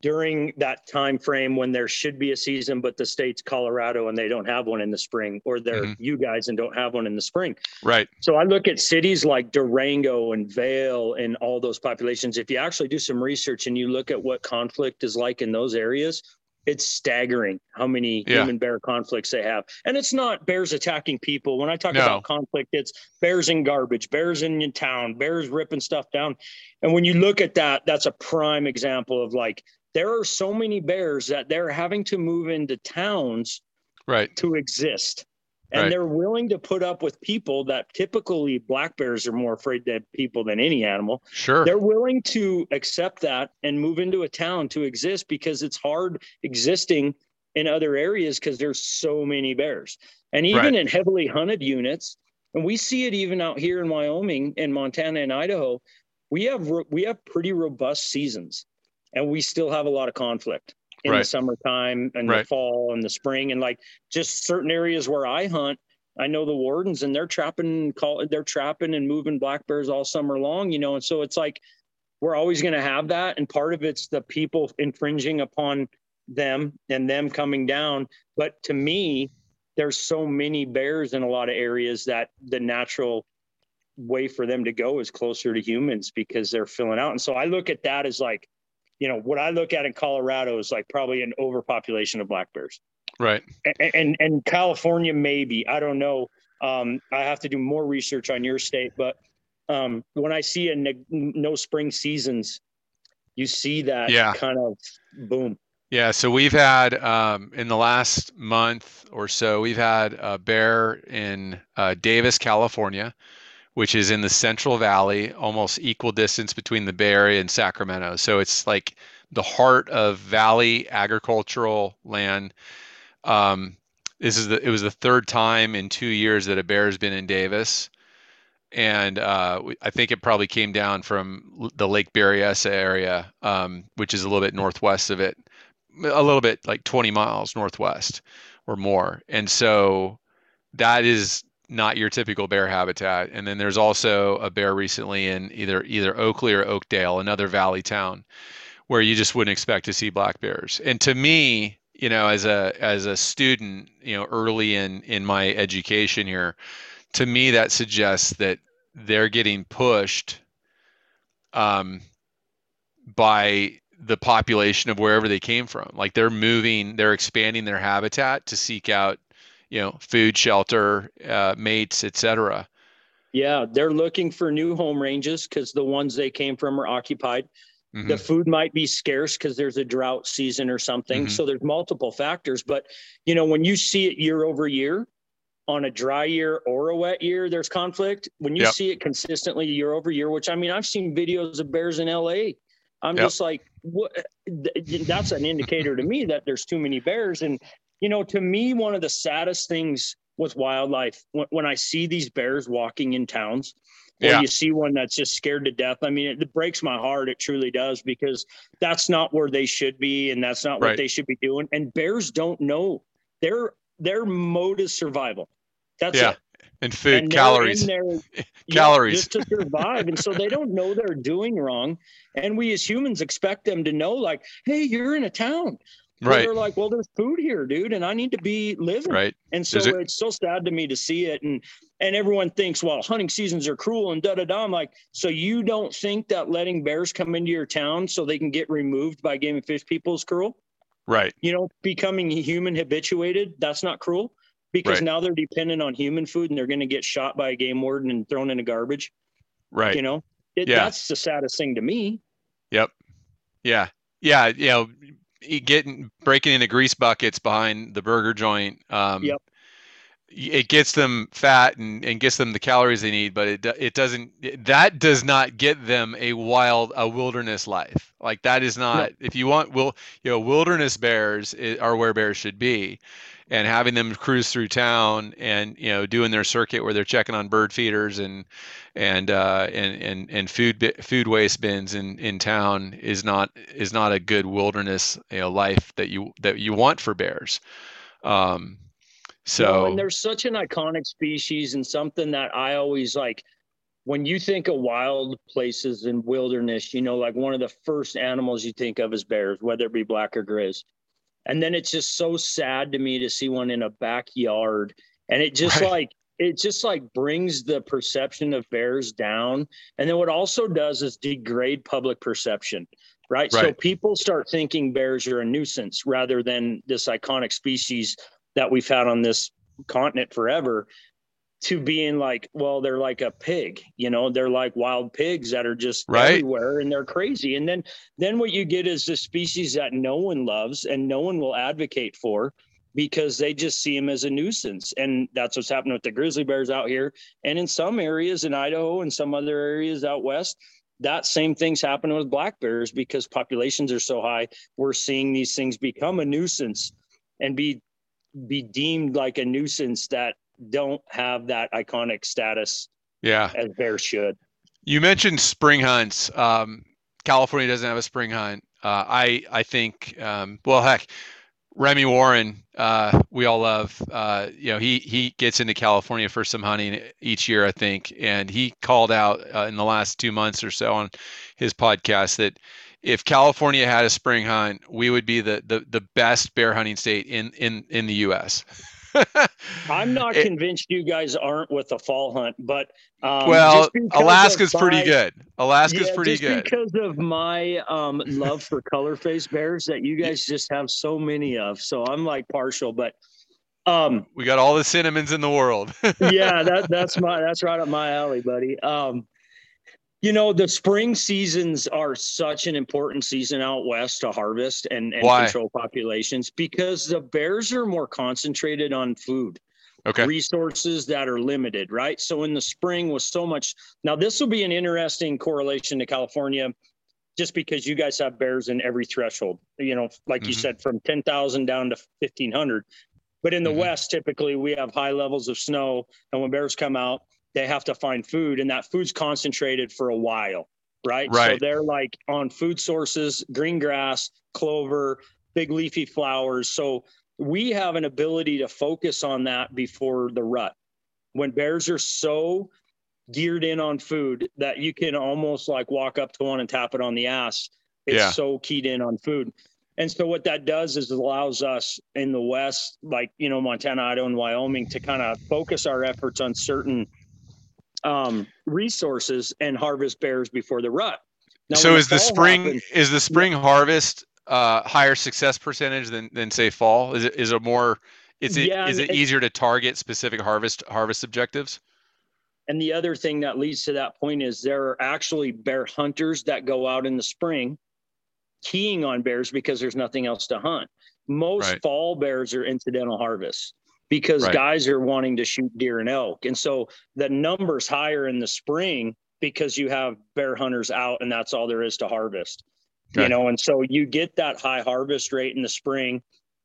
during that time frame when there should be a season but the state's colorado and they don't have one in the spring or they're Mhm. you guys and don't have one in the spring right so I look at cities like Durango and Vail and all those populations. If you actually do some research and you look at what conflict is like in those areas, it's staggering how many Yeah. human bear conflicts they have. And it's not bears attacking people. When I talk No. about conflict, it's bears in garbage, bears in your town, bears ripping stuff down. And when you look at that, that's a prime example of like, there are so many bears that they're having to move into towns right to exist. And Right. they're willing to put up with people that typically black bears are more afraid of people than any animal. sure They're willing to accept that and move into a town to exist because it's hard existing in other areas because there's so many bears. And even Right. in heavily hunted units, and we see it even out here in Wyoming and Montana and Idaho, we have we have pretty robust seasons and we still have a lot of conflict in the summertime and the fall and the spring and like just certain areas where I hunt I know the wardens and they're trapping call they're trapping and moving black bears all summer long you know and so it's like we're always going to have that. And part of it's the people infringing upon them and them coming down. But to me there's so many bears in a lot of areas that the natural way for them to go is closer to humans because they're filling out. And so I look at that as like you know what I look at in Colorado is like probably an overpopulation of black bears right and and, and California maybe I don't know. Um, I have to do more research on your state, but um, when I see a ne- no spring seasons, you see that Yeah. kind of boom. Yeah, so we've had um, in the last month or so, we've had a bear in uh, Davis, California, which is in the Central Valley, almost equal distance between the Bay Area and Sacramento. So it's like the heart of valley agricultural land. Um, this is the it was the third time in two years that a bear has been in Davis, and uh, I think it probably came down from the Lake Berryessa area, um, which is a little bit northwest of it a little bit like 20 miles northwest or more. And so that is not your typical bear habitat. And then there's also a bear recently in either either Oakley or Oakdale, another valley town, where you just wouldn't expect to see black bears. And to me, you know, as a as a student, you know, early in in my education here, to me that suggests that they're getting pushed um, by the population of wherever they came from. Like they're moving, they're expanding their habitat to seek out, you know, food, shelter, uh, mates, etc. Yeah, they're looking for new home ranges because the ones they came from are occupied. Mhm. The food might be scarce because there's a drought season or something. Mhm. So there's multiple factors. But you know, when you see it year over year, on a dry year or a wet year, there's conflict. When you Yep. see it consistently year over year, which I mean, I've seen videos of bears in LA. I'm Yep. just like, what? That's an indicator to me that there's too many bears. And you know, to me, one of the saddest things with wildlife when, when I see these bears walking in towns, or Yeah. you see one that's just scared to death. I mean, it, it breaks my heart. It truly does because that's not where they should be, and that's not what they should be doing. And bears don't know their their mode is survival. That's Yeah. it. And food, And calories, [laughs] yeah, Calories. just to [laughs] survive. and so they don't know they're doing wrong. And we as humans expect them to know, like, hey, you're in a town. Right? They're like, well, there's food here, dude, and I need to be living. Right. And so it- it's so sad to me to see it. And and everyone thinks, well, hunting seasons are cruel and da da da. I'm like, so you don't think that letting bears come into your town so they can get removed by game and fish people is cruel? Right. You know, becoming human habituated, that's not cruel because Right. now they're dependent on human food and they're going to get shot by a game warden and thrown in a garbage. Right. You know, it, Yeah. that's the saddest thing to me. Yep. Yeah. Yeah. You know, getting breaking into grease buckets behind the burger joint. Um, Yep. It gets them fat and, and gets them the calories they need, but it it doesn't. That does not get them a wild a wilderness life. Like that is not. If you want, will you know, wilderness bears are where bears should be, and having them cruise through town and you know doing their circuit where they're checking on bird feeders and and uh, and and and food food waste bins in in town is not is not a good wilderness you know life that you that you want for bears. Um, so and there's such an iconic species and something that I always like when you think of wild places and wilderness, you know, like one of the first animals you think of is bears, whether it be black or grizz. And then it's just so sad to me to see one in a backyard. And it just right. like, it just like brings the perception of bears down. And then what also does is degrade public perception, right? right? So people start thinking bears are a nuisance rather than this iconic species that we've had on this continent forever to being like, well, they're like a pig, you know, they're like wild pigs that are just right. everywhere and they're crazy. And then then what you get is the species that no one loves and no one will advocate for because they just see them as a nuisance. And that's what's happening with the grizzly bears out here. And in some areas in Idaho and some other areas out west, that same thing's happening with black bears because populations are so high. We're seeing these things become a nuisance and be be deemed like a nuisance that don't have that iconic status. Yeah, as bears should. You mentioned spring hunts. Um, California doesn't have a spring hunt. Uh, I I think um, well heck, Remy Warren, uh, we all love. Uh, you know, he he gets into California for some hunting each year, I think, and he called out uh, in the last two months or so on his podcast that if California had a spring hunt, we would be the the, the best bear hunting state in in in the U.S. I'm not it, convinced you guys aren't with the fall hunt, but um, well, Alaska's my, pretty good. Alaska's yeah, pretty good because of my um, love for color phase bears that you guys just have so many of. So I'm like partial, but um, we got all the cinnamons in the world. [laughs] yeah, that, that's my that's right up my alley, buddy. Um, you know, the spring seasons are such an important season out west to harvest and, and control populations because the bears are more concentrated on food. Okay. Resources that are limited, right? So in the spring was so much. Now this will be an interesting correlation to California, just because you guys have bears in every threshold. You know, like mm-hmm. you said, from ten thousand down to fifteen hundred. But in the mm-hmm. West, typically we have high levels of snow, and when bears come out, they have to find food and that food's concentrated for a while right? Right. so they're like on food sources green grass clover big leafy flowers. So we have an ability to focus on that before the rut. When bears are so geared in on food that you can almost like walk up to one and tap it on the ass it's yeah. so keyed in on food. And so what that does is it allows us in the west like you know montana idaho and wyoming to kind of focus our efforts on certain um, resources and harvest bears before the rut. Now, so is the, spring happens, is the spring harvest uh, higher success percentage than than say fall? Is it is it more is it yeah, is it, it easier to target specific harvest harvest objectives? And the other thing that leads to that point is there are actually bear hunters that go out in the spring keying on bears because there's nothing else to hunt. Most right. fall bears are incidental harvests because right. guys are wanting to shoot deer and elk. And so the numbers higher in the spring because you have bear hunters out and that's all there is to harvest. You know, and so you get that high harvest rate in the spring.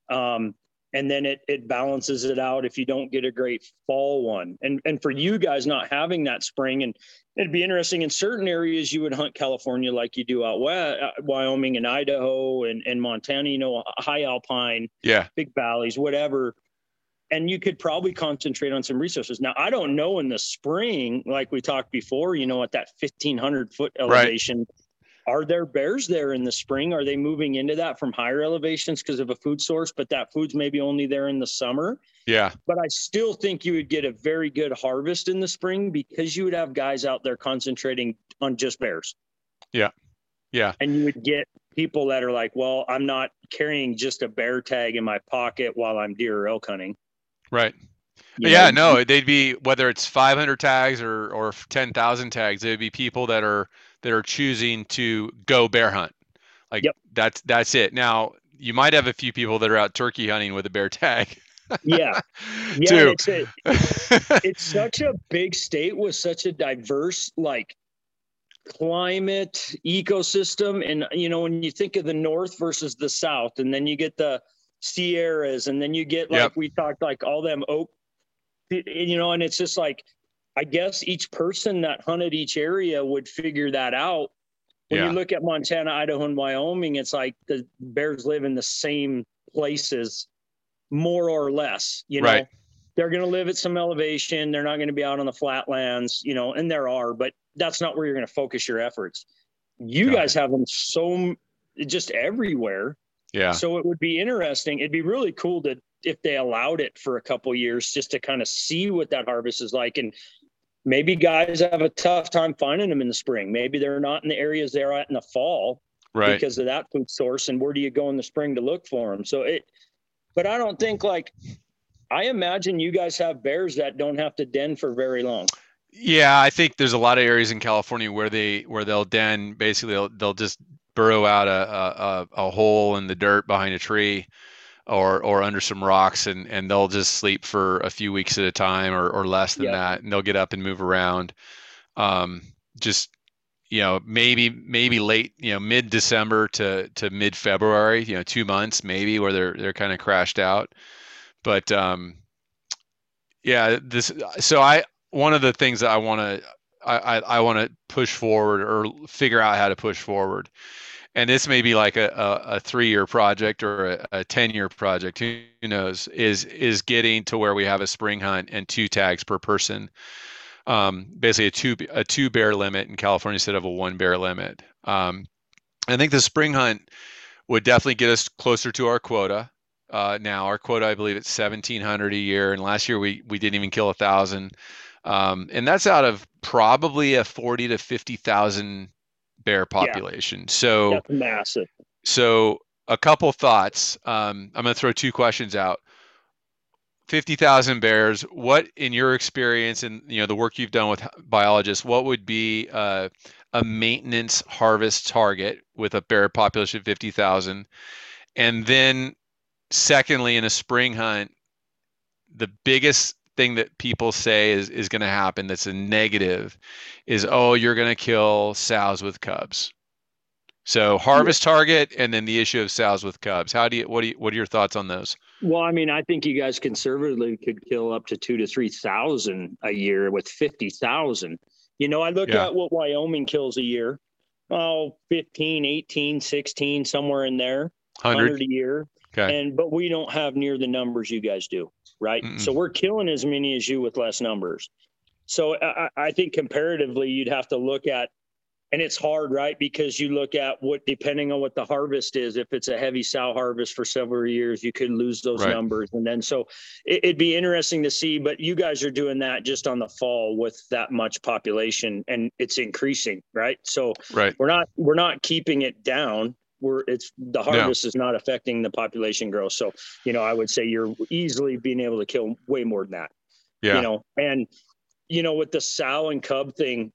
Um, and then it it balances it out if you don't get a great fall one. And and for you guys not having that spring and it'd be interesting in certain areas you would hunt California like you do out west, uh, Wyoming and Idaho and, and Montana, you know, high alpine, yeah, big valleys, whatever and you could probably concentrate on some resources. Now, I don't know in the spring, like we talked before, you know, at that 1500 foot elevation, right. are there bears there in the spring? Are they moving into that from higher elevations because of a food source, but that food's maybe only there in the summer? Yeah. But I still think you would get a very good harvest in the spring because you would have guys out there concentrating on just bears. Yeah. Yeah. And you would get people that are like, well, I'm not carrying just a bear tag in my pocket while I'm deer or elk hunting. Right. You yeah, know? no, they'd be whether it's 500 tags or or 10,000 tags. They'd be people that are that are choosing to go bear hunt. Like yep. that's that's it. Now you might have a few people that are out turkey hunting with a bear tag. yeah, yeah. [laughs] It's, a, [laughs] it's such a big state with such a diverse like climate ecosystem, and you know when you think of the north versus the south, and then you get the Sierras, and then you get like yep. we talked like all them oak, you know, and it's just like I guess each person that hunted each area would figure that out. When yeah. you look at Montana, Idaho, and Wyoming, it's like the bears live in the same places, more or less. You know, right. they're going to live at some elevation. They're not going to be out on the flatlands. You know, and there are, but that's not where you're going to focus your efforts. You Got guys it. have them so just everywhere. Yeah. So it would be interesting. It'd be really cool to if they allowed it for a couple years just to kind of see what that harvest is like. And maybe guys have a tough time finding them in the spring. Maybe they're not in the areas they're at in the fall right. because of that food source and where do you go in the spring to look for them so it but i don't think like i imagine you guys have bears that don't have to den for very long. Yeah i think there's a lot of areas in california where they where they'll den. Basically they'll, they'll just burrow out a, a, a hole in the dirt behind a tree or or under some rocks and and they'll just sleep for a few weeks at a time or or less than that and they'll get up and move around. Um, just you know maybe maybe late you know mid December to to mid February you know 2 months maybe where they're they're kind of crashed out. But um yeah this so I one of the things that I want to I, I, I want to push forward or figure out how to push forward and this may be like a, a, a three-year project or a, a 10-year project who knows is is getting to where we have a spring hunt and two tags per person. Um, basically a two a two bear limit in california instead of a one bear limit. Um, i think the spring hunt would definitely get us closer to our quota uh, now. Our quota i believe it's 1700 a year and last year we we didn't even kill a thousand. Um, and that's out of probably a 40 to 50,000 bear population. Yeah. So That's massive. So a couple thoughts. Um, I'm going to throw two questions out. 50,000 bears. What, in your experience and you know the work you've done with biologists, what would be uh, a maintenance harvest target with a bear population of 50,000? And then, secondly, in a spring hunt, the biggest thing that people say is is going to happen that's a negative is oh you're going to kill sows with cubs. So harvest target and then the issue of sows with cubs. How do you what do you what are your thoughts on those? Well, I mean, I think you guys conservatively could kill up to two to three thousand a year with fifty thousand. You know, I look yeah. at what Wyoming kills a year. Oh, 15, 18, 16, somewhere in there. 100, 100 a year. Okay. And but we don't have near the numbers you guys do right? Mm-mm. So we're killing as many as you with less numbers. So I, I, think comparatively, you'd have to look at, and it's hard, right? Because you look at what, depending on what the harvest is, if it's a heavy sow harvest for several years, you could lose those right. numbers. And then so it, it'd be interesting to see, but you guys are doing that just on the fall with that much population and it's increasing, right? So right. we're not, we're not keeping it down we're it's the harvest is not affecting the population growth. So, you know, I would say you're easily being able to kill way more than that. Yeah. You know, and you know, with the sow and cub thing,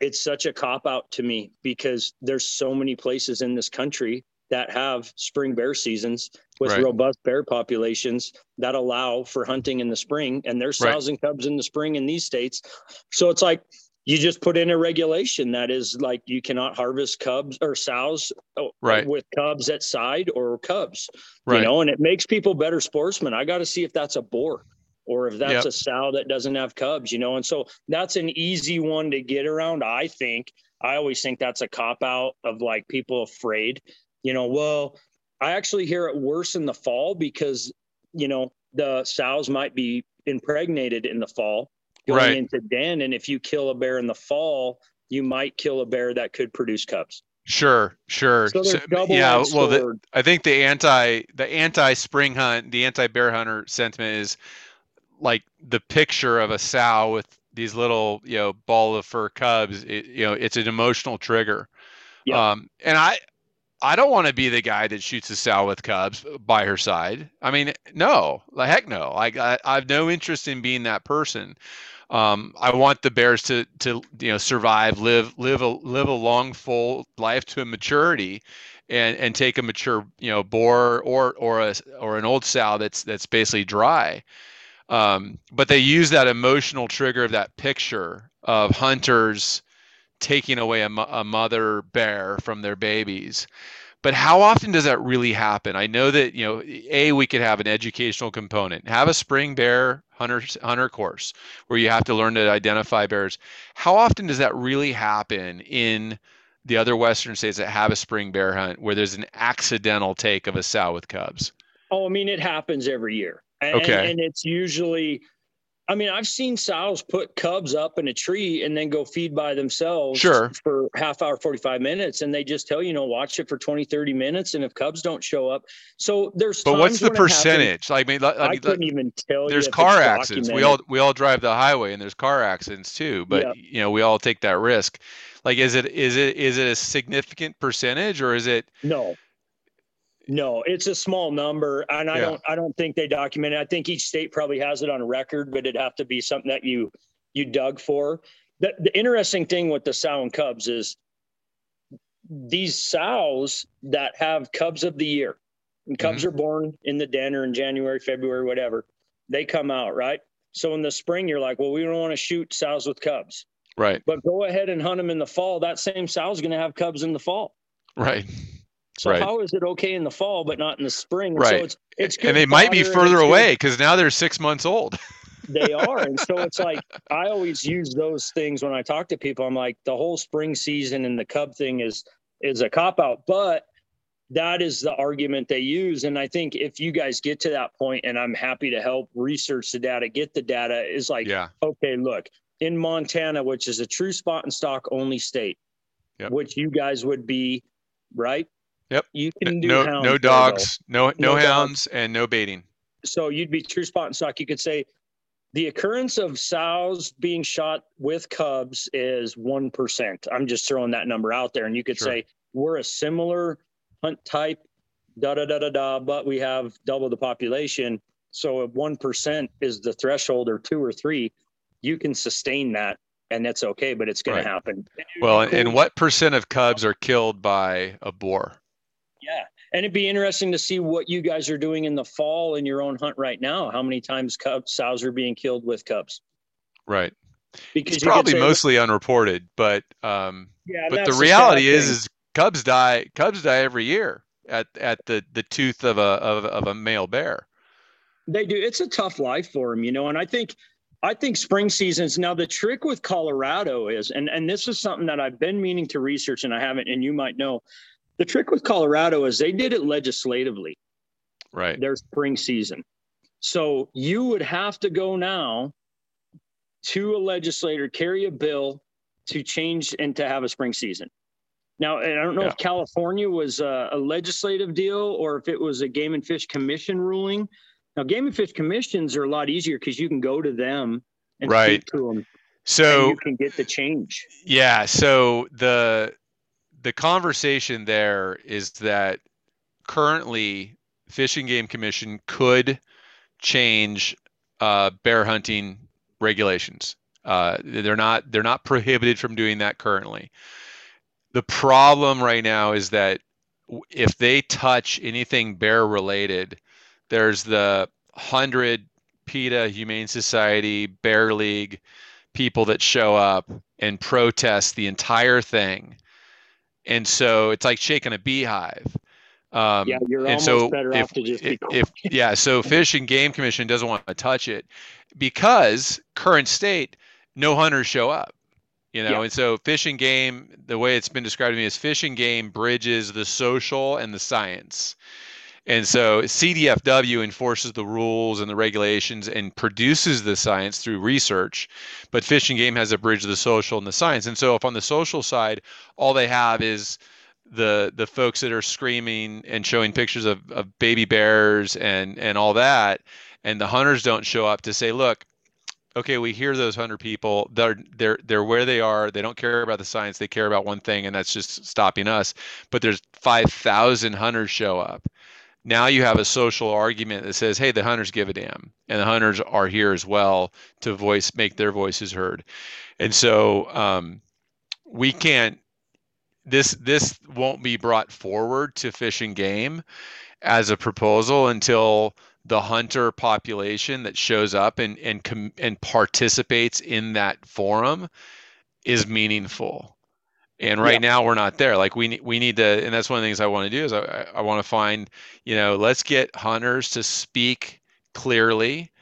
it's such a cop out to me because there's so many places in this country that have spring bear seasons with right. robust bear populations that allow for hunting in the spring and there's sows right. and cubs in the spring in these states so it's like you just put in a regulation that is like you cannot harvest cubs or sows uh, right. with cubs at side or cubs right. you know and it makes people better sportsmen i got to see if that's a boar or if that's yep. a sow that doesn't have cubs you know and so that's an easy one to get around i think i always think that's a cop out of like people afraid you know well i actually hear it worse in the fall because you know the sows might be impregnated in the fall going right. into den. And if you kill a bear in the fall, you might kill a bear that could produce cubs. Sure, sure. So so, yeah, well, the, I think the anti the anti spring hunt, the anti bear hunter sentiment is like the picture of a sow with these little you know ball of fur cubs. It, you know, it's an emotional trigger. Yeah. Um, and I I don't want to be the guy that shoots a sow with cubs by her side. I mean, no, the heck no. I, I, I have no interest in being that person. Um, I want the bears to to you know survive, live live a live a long full life to maturity, and and take a mature you know boar or or a or an old sow that's that's basically dry. Um, but they use that emotional trigger of that picture of hunters taking away a, a mother bear from their babies. but how often does that really happen? I know that you know, a we could have an educational component, have a spring bear hunter hunter course where you have to learn to identify bears. How often does that really happen in the other western states that have a spring bear hunt where there's an accidental take of a sow with cubs? Oh, I mean, it happens every year. And, okay. And it's usually I mean, I've seen sows put cubs up in a tree and then go feed by themselves sure. for half hour, 45 minutes. And they just tell you, know, watch it for 20, 30 minutes. And if cubs don't show up, so there's, but what's the percentage? Happens, I mean, I, I couldn't even tell there's car accidents. We all, we all drive the highway and there's car accidents too, but yeah. you know, we all take that risk. Like, is it, is it, is it a significant percentage or is it? No, no, it's a small number, and I yeah. don't. I don't think they document it. I think each state probably has it on record, but it'd have to be something that you you dug for. The, the interesting thing with the sow and cubs is these sows that have cubs of the year, and cubs mm-hmm. are born in the den or in January, February, whatever. They come out right. So in the spring, you're like, well, we don't want to shoot sows with cubs. Right. But go ahead and hunt them in the fall. That same sow is going to have cubs in the fall. Right. So right. how is it okay in the fall but not in the spring? right. So it's it's and they might be further away because now they're six months old. [laughs] they are, and so it's like I always use those things when I talk to people. I'm like the whole spring season and the cub thing is is a cop out, but that is the argument they use. And I think if you guys get to that point, and I'm happy to help research the data, get the data, is like, yeah. okay, look, in Montana, which is a true spot and stalk only state, yep. which you guys would be, right? Yep. You can do no no dogs, no no, No hounds, and no baiting. So you'd be true spot and stalk. You could say the occurrence of sows being shot with cubs is 1%. I'm just throwing that number out there. And you could Sure. say we're a similar hunt type, da da da da da, but we have double the population. So if 1% is the threshold or two or three, you can sustain that and that's okay, but it's going Right. to happen. Well, and what percent of cubs are killed by a boar? Yeah. And it'd be interesting to see what you guys are doing in the fall in your own hunt right now. How many times cubs, sows are being killed with cubs? Right. Because It's probably say, mostly unreported, but um, yeah, but the reality is thing. is cubs die cubs die every year at at the the tooth of a of, of a male bear. they do. It's a tough life for them, you know. And I think, I think spring seasons. Now the trick with Colorado is, and and this is something that I've been meaning to research and I haven't, and you might know. The trick with Colorado is they did it legislatively. Right. their spring season. So you would have to go now to a legislator, carry a bill to change and to have a spring season. Now, and I don't know Yeah. if California was a, a legislative deal or if it was a Game and Fish Commission ruling. Now, Game and Fish Commissions are a lot easier because you can go to them and Right. speak to them, So you can get the change. yeah, so the the conversation there is that currently Fish and Game Commission could change uh, bear hunting regulations. Uh, they're not they're not prohibited from doing that currently. The problem right now is that if they touch anything bear related, there's the hundred PETA Humane Society Bear League people that show up and protest the entire thing, and so it's like shaking a beehive. Um, Yeah, you're and almost so better if, off to just be if, if yeah, so [laughs] Fish and Game Commission doesn't want to touch it because current state, no hunters show up. You know, Yeah. and so Fish and Game, the way it's been described to me is Fish and Game bridges the social and the science. And so CDFW enforces the rules and the regulations and produces the science through research, but Fish and Game has a bridge of the social and the science. And so if on the social side, all they have is the the folks that are screaming and showing pictures of, of baby bears and and all that, and the hunters don't show up to say, look, okay, we hear those hunter people. They're they're they're where they are. They don't care about the science. They care about one thing, and that's just stopping us. But there's five thousand hunters show up. Now you have a social argument that says, hey, the hunters give a damn, and the hunters are here as well to voice make their voices heard. And so um, we can't. This this won't be brought forward to Fish and Game as a proposal until the hunter population that shows up and and com- and participates in that forum is meaningful And right yeah. now we're not there. Like we we need to, and that's one of the things I want to do is I I want to find, you know, let's get hunters to speak clearly,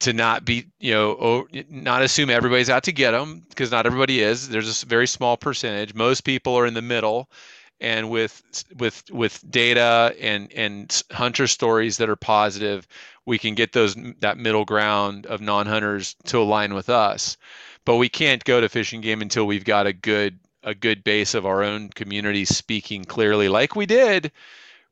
to not be, you know, not assume everybody's out to get them because not everybody is. There's a very small percentage. Most people are in the middle, and with with with data and and hunter stories that are positive, we can get those that middle ground of non-hunters to align with us. But we can't go to Fish and Game until we've got a good a good base of our own community speaking clearly, like we did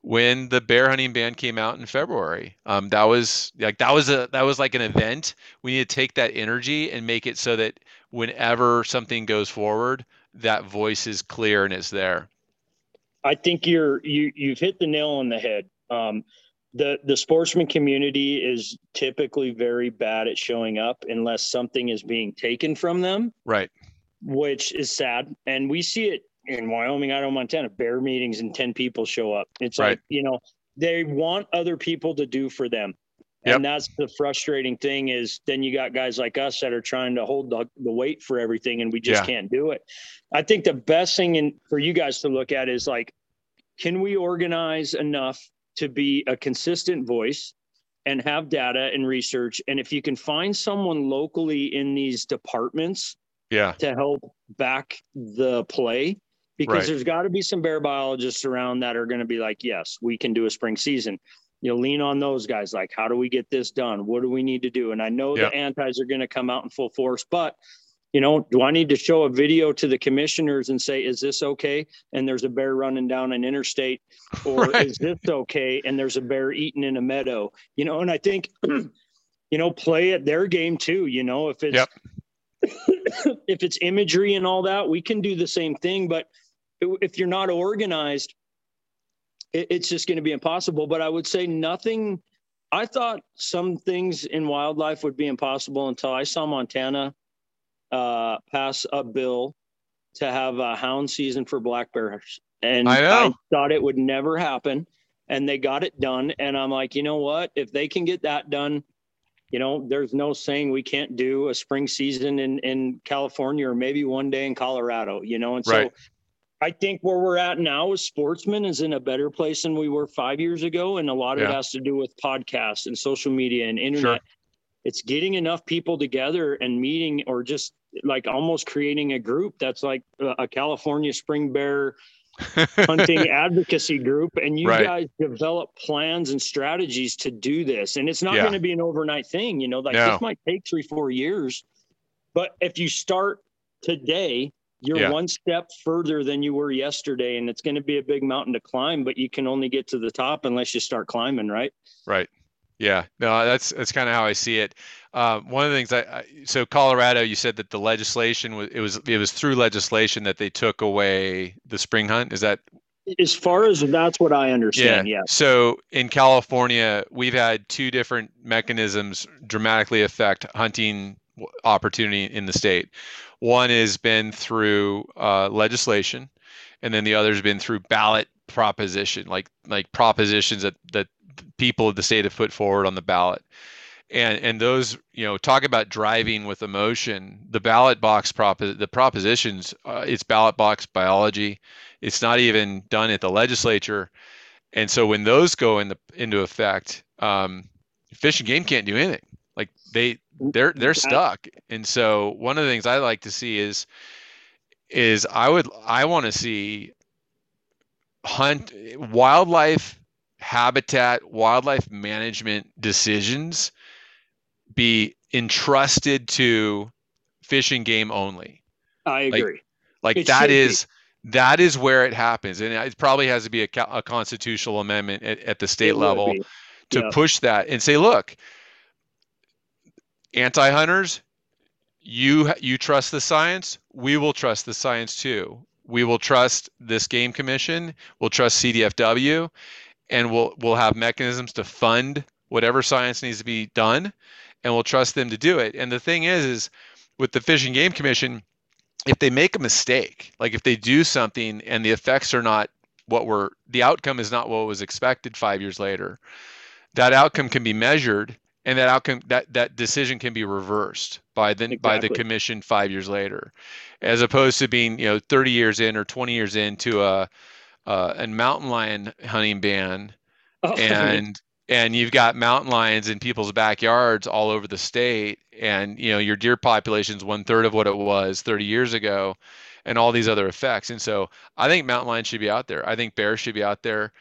when the bear hunting ban came out in February. Um, that was like that was a that was like an event. We need to take that energy and make it so that whenever something goes forward, that voice is clear and it's there. I think you're you you've hit the nail on the head. Um, the the sportsman community is typically very bad at showing up unless something is being taken from them. Right which is sad. And we see it in Wyoming, Idaho, Montana, bear meetings and 10 people show up. It's right. like, you know, they want other people to do for them. And yep. that's the frustrating thing is then you got guys like us that are trying to hold the, the weight for everything and we just yeah. can't do it. I think the best thing in, for you guys to look at is like, can we organize enough to be a consistent voice and have data and research? And if you can find someone locally in these departments yeah. to help back the play because right. there's got to be some bear biologists around that are going to be like yes we can do a spring season. You know lean on those guys like how do we get this done? What do we need to do? And i know the antis are going to come out in full force but you know do i need to show a video to the commissioners and say is this okay? And there's a bear running down an interstate [laughs] or right. is this okay? And there's a bear eating in a meadow you know and i think [clears throat] you know play at their game too you know if it's yep [laughs] [coughs] if it's imagery and all that, we can do the same thing. But if you're not organized, it's just going to be impossible. But I would say nothing. I thought some things in wildlife would be impossible until I saw Montana uh, pass a bill to have a hound season for black bears. And I, I thought it would never happen. And they got it done. And I'm like, you know what? If they can get that done, you know, there's no saying we can't do a spring season in, in California or maybe one day in Colorado, you know, and so right. I think where we're at now as sportsmen is in a better place than we were five years ago. And a lot of yeah. it has to do with podcasts and social media and internet. Sure. It's getting enough people together and meeting or just like almost creating a group that's like a California spring bear [laughs] hunting advocacy group and you right. guys develop plans and strategies to do this and it's not yeah. going to be an overnight thing you know like no. this might take three four years but if you start today you're yeah. one step further than you were yesterday and it's going to be a big mountain to climb but you can only get to the top unless you start climbing right right yeah, no, that's that's kind of how I see it. Um, one of the things I, I, so Colorado, you said that the legislation was it was it was through legislation that they took away the spring hunt. Is that as far as that's what I understand? Yeah. yeah. So in California, we've had two different mechanisms dramatically affect hunting opportunity in the state. One has been through uh, legislation, and then the other has been through ballot proposition, like like propositions that that people of the state have put forward on the ballot and and those you know talk about driving with emotion. The ballot box prop the propositions uh, it's ballot box biology. It's not even done at the legislature. And so when those go in the, into effect um, fish and game can't do anything. Like they they're they're stuck. And so one of the things i like to see is is i would i want to see hunt wildlife habitat wildlife management decisions be entrusted to Fish and Game only. I agree. Like, like that is be. that is where it happens, and it probably has to be a, a constitutional amendment at, at the state it level to yeah. push that and say, look, anti-hunters, you you trust the science, we will trust the science too. We will trust this game commission. We'll trust CDFW, and we'll we'll have mechanisms to fund whatever science needs to be done and we'll trust them to do it and the thing is is with the fish and game commission if they make a mistake like if they do something and the effects are not what were the outcome is not what was expected five years later that outcome can be measured and that outcome that that decision can be reversed by the Exactly. by the commission five years later, as opposed to being you know 30 years in or 20 years into a uh, a mountain lion hunting ban, Oh, [laughs] and and you've got mountain lions in people's backyards all over the state, and you know your deer population's one third of what it was 30 years ago, and all these other effects. And so I think mountain lions should be out there. I think bears should be out there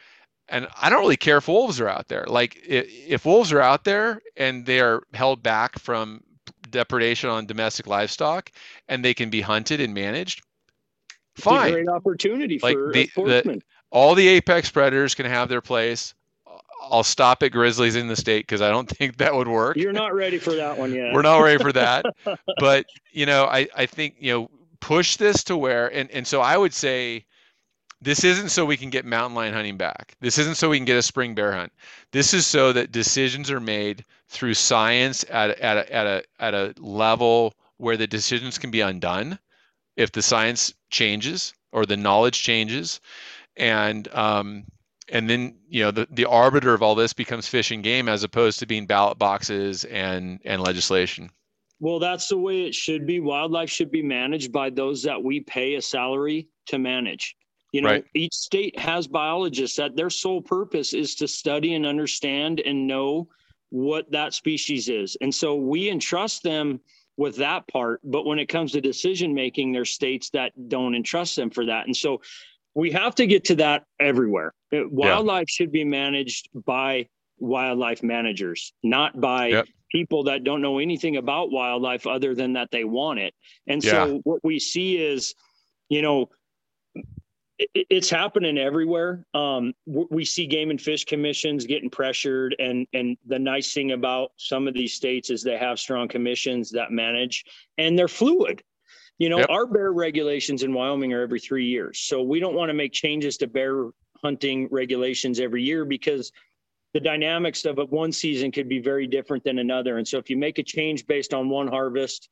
and I don't really care if wolves are out there. Like if, if wolves are out there and they are held back from depredation on domestic livestock and they can be hunted and managed, it's a fine. great opportunity Like for the- the- All the apex predators can have their place. I'll stop at grizzlies in the state because I don't [laughs] think that would work. You're not ready for that one yet. We're not ready for that. [laughs] but you know, I, I think, you know, push this to where and, and so I would say this isn't so we can get mountain lion hunting back. This isn't so we can get a spring bear hunt. This is so that decisions are made through science at, at, a, at, a, at a level where the decisions can be undone if the science changes or the knowledge changes. And um, and then you know the, the arbiter of all this becomes fish and game as opposed to being ballot boxes and and legislation. Well, that's the way it should be. Wildlife should be managed by those that we pay a salary to manage. You know, Right. each state has biologists that their sole purpose is to study and understand and know what that species is. And so we entrust them with that part. But when it comes to decision making, there's states that don't entrust them for that. And so we have to get to that everywhere. Uh, Wildlife should be managed by wildlife managers, not by Yep. people that don't know anything about wildlife other than that they want it. And Yeah. so what we see is, you know, it, it's happening everywhere. Um, we see game and fish commissions getting pressured, and and the nice thing about some of these states is they have strong commissions that manage, and they're fluid. You know, Yep. our bear regulations in Wyoming are every three years, so we don't want to make changes to bear hunting regulations every year because the dynamics of one season could be very different than another. And so if you make a change based on one harvest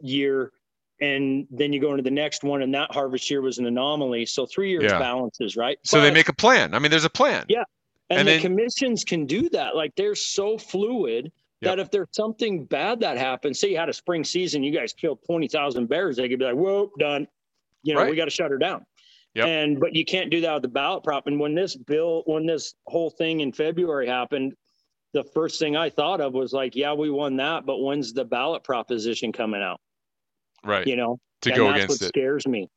year and then you go into the next one and that harvest year was an anomaly. So three years Yeah. balances, right? So they make a plan. I mean, there's a plan. Yeah. and, and the then- commissions can do that. Like they're so fluid that if there's something bad that happens, say you had a spring season, you guys killed 20,000 bears, they could be like, whoa, done. You know, Right. we got to shut her down. Yep. And but you can't do that with the ballot prop. And when this bill, when this whole thing in February happened, the first thing I thought of was like, yeah, we won that, but when's the ballot proposition coming out? Right. You know, to and go that's against what it. scares me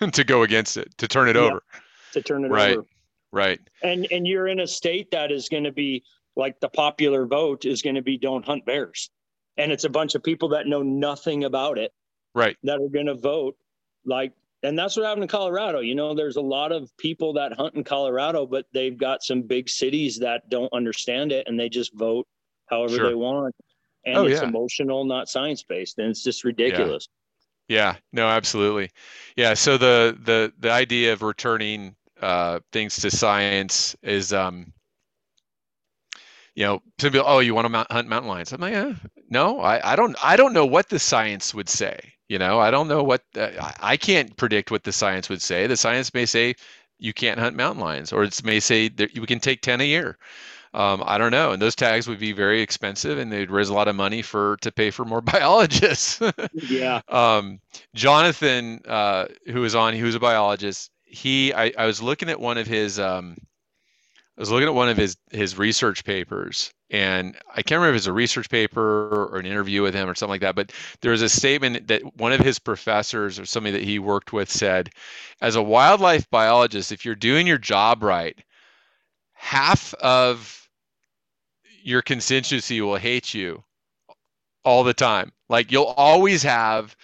[laughs] to go against it. To turn it Yeah. over. to turn it Right. over. Right. And and you're in a state that is going to be like the popular vote is going to be don't hunt bears, and it's a bunch of people that know nothing about it Right. that are going to vote like and that's what happened in colorado you know there's a lot of people that hunt in colorado but they've got some big cities that don't understand it and they just vote however Sure. they want and Oh, it's yeah. emotional not science based and it's just ridiculous Yeah, no, absolutely. Yeah, so the the the idea of returning uh, things to science is, um, you know, some people, oh, you want to mount, hunt mountain lions? I'm like, eh, no, I, I don't, I don't know what the science would say. You know, I don't know what uh, I, can't predict what the science would say. The science may say you can't hunt mountain lions, or it may say that we can take ten a year. Um, I don't know, and those tags would be very expensive, and they'd raise a lot of money for to pay for more [laughs] biologists. yeah [laughs] um, Jonathan, uh, who was on, he was a biologist. He, I, I was looking at one of his, um, I was looking at one of his his research papers, and I can't remember if it was a research paper or an interview with him or something like that. But there was a statement that one of his professors or somebody that he worked with said, as a wildlife biologist, if you're doing your job right, half of your constituency will hate you all the time. Like you'll always have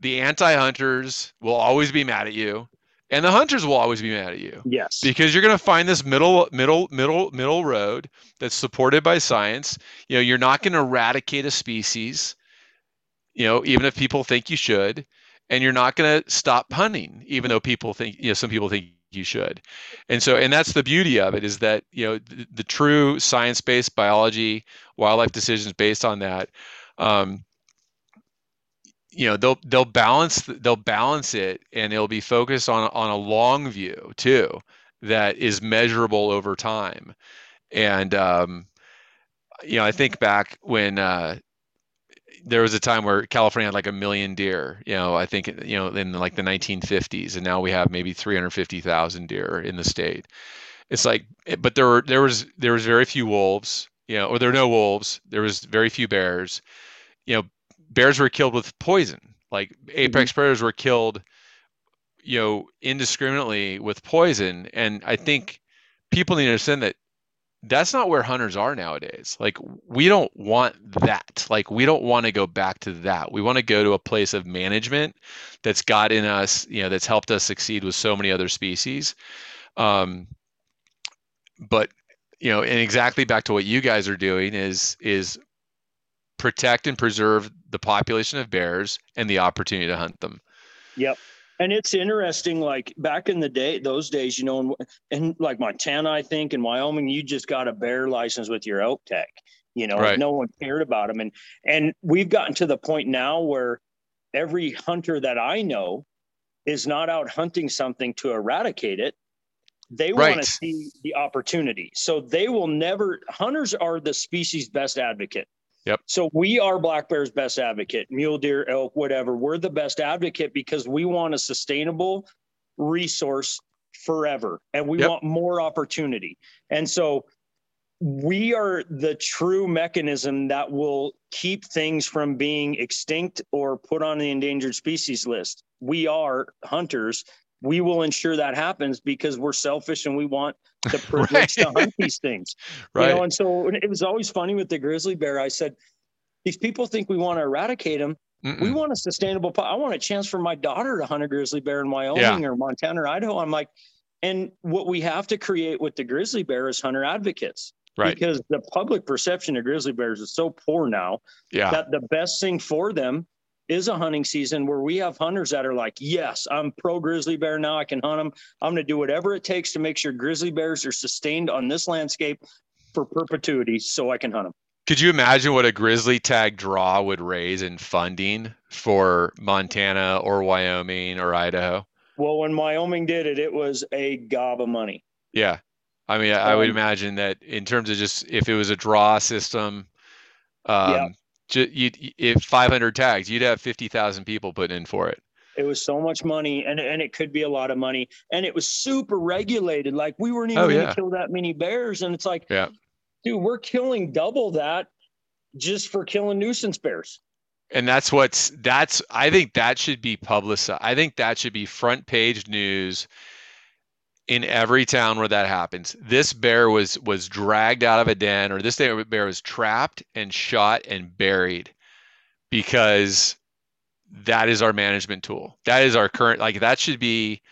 the anti-hunters will always be mad at you, and the hunters will always be mad at you yes because you're going to find this middle middle middle middle road that's supported by science. You know, you're not going to eradicate a species, you know, even if people think you should, and you're not going to stop hunting even though people think, you know, some people think you should. And so and that's the beauty of it is that, you know, the, the true science-based biology, wildlife decisions based on that um, you know they'll they'll balance they'll balance it and it'll be focused on on a long view too that is measurable over time and um you know, I think back when uh, there was a time where California had like a million deer. You know, I think you know in like the 1950s, and now we have maybe 350,000 deer in the state. It's like, but there were there was there was very few wolves. You know, or there were no wolves. There was very few bears. You know, bears were killed with poison. Like apex mm-hmm. predators were killed, you know, indiscriminately with poison. And I think people need to understand that that's not where hunters are nowadays. Like we don't want that. Like we don't want to go back to that. We want to go to a place of management that's got in us, you know, that's helped us succeed with so many other species. Um, but you know, and exactly back to what you guys are doing is is protect and preserve the population of bears and the opportunity to hunt them. Yep and it's interesting like back in the day those days you know in, in like montana i think in wyoming you just got a bear license with your elk tag you know right. no one cared about them and and we've gotten to the point now where every hunter that i know is not out hunting something to eradicate it they right. want to see the opportunity so they will never hunters are the species best advocate Yep. So we are black bear's best advocate, mule deer, elk, whatever. We're the best advocate because we want a sustainable resource forever and we yep. want more opportunity. And so we are the true mechanism that will keep things from being extinct or put on the endangered species list. We are hunters we will ensure that happens because we're selfish and we want the [laughs] privilege right. to hunt these things. [laughs] Right. You know, and so it was always funny with the grizzly bear. I said, these people think we want to eradicate them. Mm-mm. We want a sustainable. I want a chance for my daughter to hunt a grizzly bear in Wyoming yeah. or Montana or Idaho. I'm like, and what we have to create with the grizzly bear is hunter advocates. Right. Because the public perception of grizzly bears is so poor now yeah. that the best thing for them is a hunting season where we have hunters that are like, yes, I'm pro grizzly bear now. I can hunt them. I'm going to do whatever it takes to make sure grizzly bears are sustained on this landscape for perpetuity so I can hunt them. Could you imagine what a grizzly tag draw would raise in funding for Montana or Wyoming or Idaho? Well, when Wyoming did it, it was a gob of money. Yeah. I mean, I would um, imagine that in terms of just if it was a draw system, um, yeah you if 500 tags, you'd have 50,000 people putting in for it. It was so much money, and and it could be a lot of money, and it was super regulated. Like we weren't even oh, going to kill that many bears, and it's like, yeah, dude, we're killing double that just for killing nuisance bears. And that's what's that's I think that should be publicized. I think that should be front page news in every town where that happens. This bear was was dragged out of a den, or this bear was trapped and shot and buried because that is our management tool. That is our current like that should be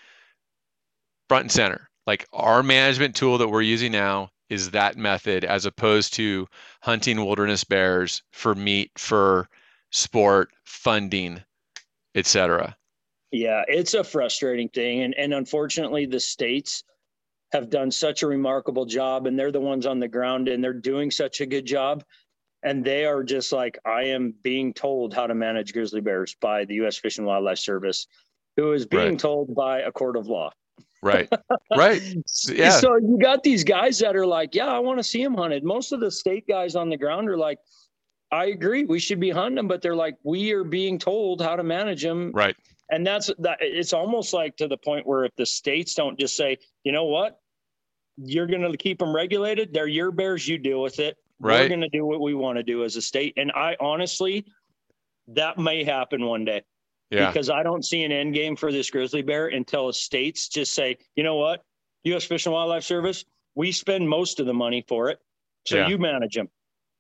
front and center. Like our management tool that we're using now is that method as opposed to hunting wilderness bears for meat, for sport, funding, etc. Yeah, it's a frustrating thing. And, and unfortunately, the states have done such a remarkable job, and they're the ones on the ground, and they're doing such a good job. And they are just like, I am being told how to manage grizzly bears by the U.S. Fish and Wildlife Service, who is being right. told by a court of law. Right. [laughs] Right. Yeah. So you got these guys that are like, yeah, I want to see them hunted. Most of the state guys on the ground are like, I agree, we should be hunting them, but they're like, we are being told how to manage them. Right and that's that it's almost like to the point where if the states don't just say you know what? You're going to keep them regulated. They're your bears. You deal with it. Right. we're going to do what we want to do as a state. And i honestly that may happen one day. Yeah. because i don't see an end game for this grizzly bear until the states just say you know what? U.s fish and wildlife service we spend most of the money for it. So yeah. you manage them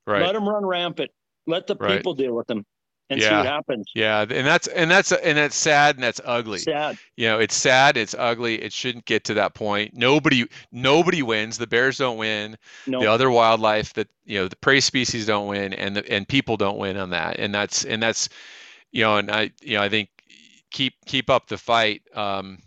right. let them run rampant. Let the right. people deal with them and yeah. see what happens. Yeah, and that's and that's and that's sad and that's ugly. Sad. You know, it's sad. It's ugly. It shouldn't get to that point. Nobody nobody wins. The bears don't win. Nope. The other wildlife that you know the prey species don't win, and the, and people don't win on that. And that's and that's you know, and I you know I think keep keep up the fight. Um,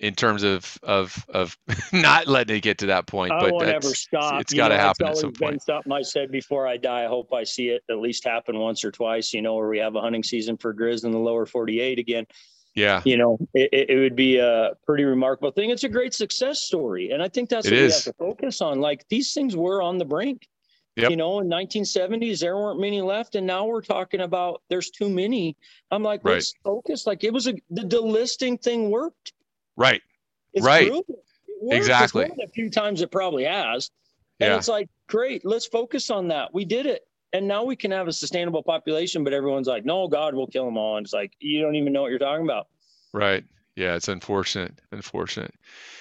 in terms of of of [laughs] not letting it get to that point. I but won't ever stop. It's got to happen at some point. Something I said before I die. I hope I see it at least happen once or twice. You know, where we have a hunting season for grizz in the lower 48 again. Yeah. You know, it, it would be a pretty remarkable thing. It's a great success story, and I think that's it what is. we have to focus on. Like these things were on the brink. Yep. You know, in 1970s, there weren't many left, and now we're talking about there's too many. I'm like, right. let's focus. Like it was a the delisting thing worked. Right. It's right. Exactly. a few times it probably has. And yeah. it's like, great, let's focus on that. We did it. And now we can have a sustainable population, but everyone's like, no, God, we'll kill them all. And it's like, you don't even know what you're talking about. Right. Yeah, it's unfortunate. Unfortunate.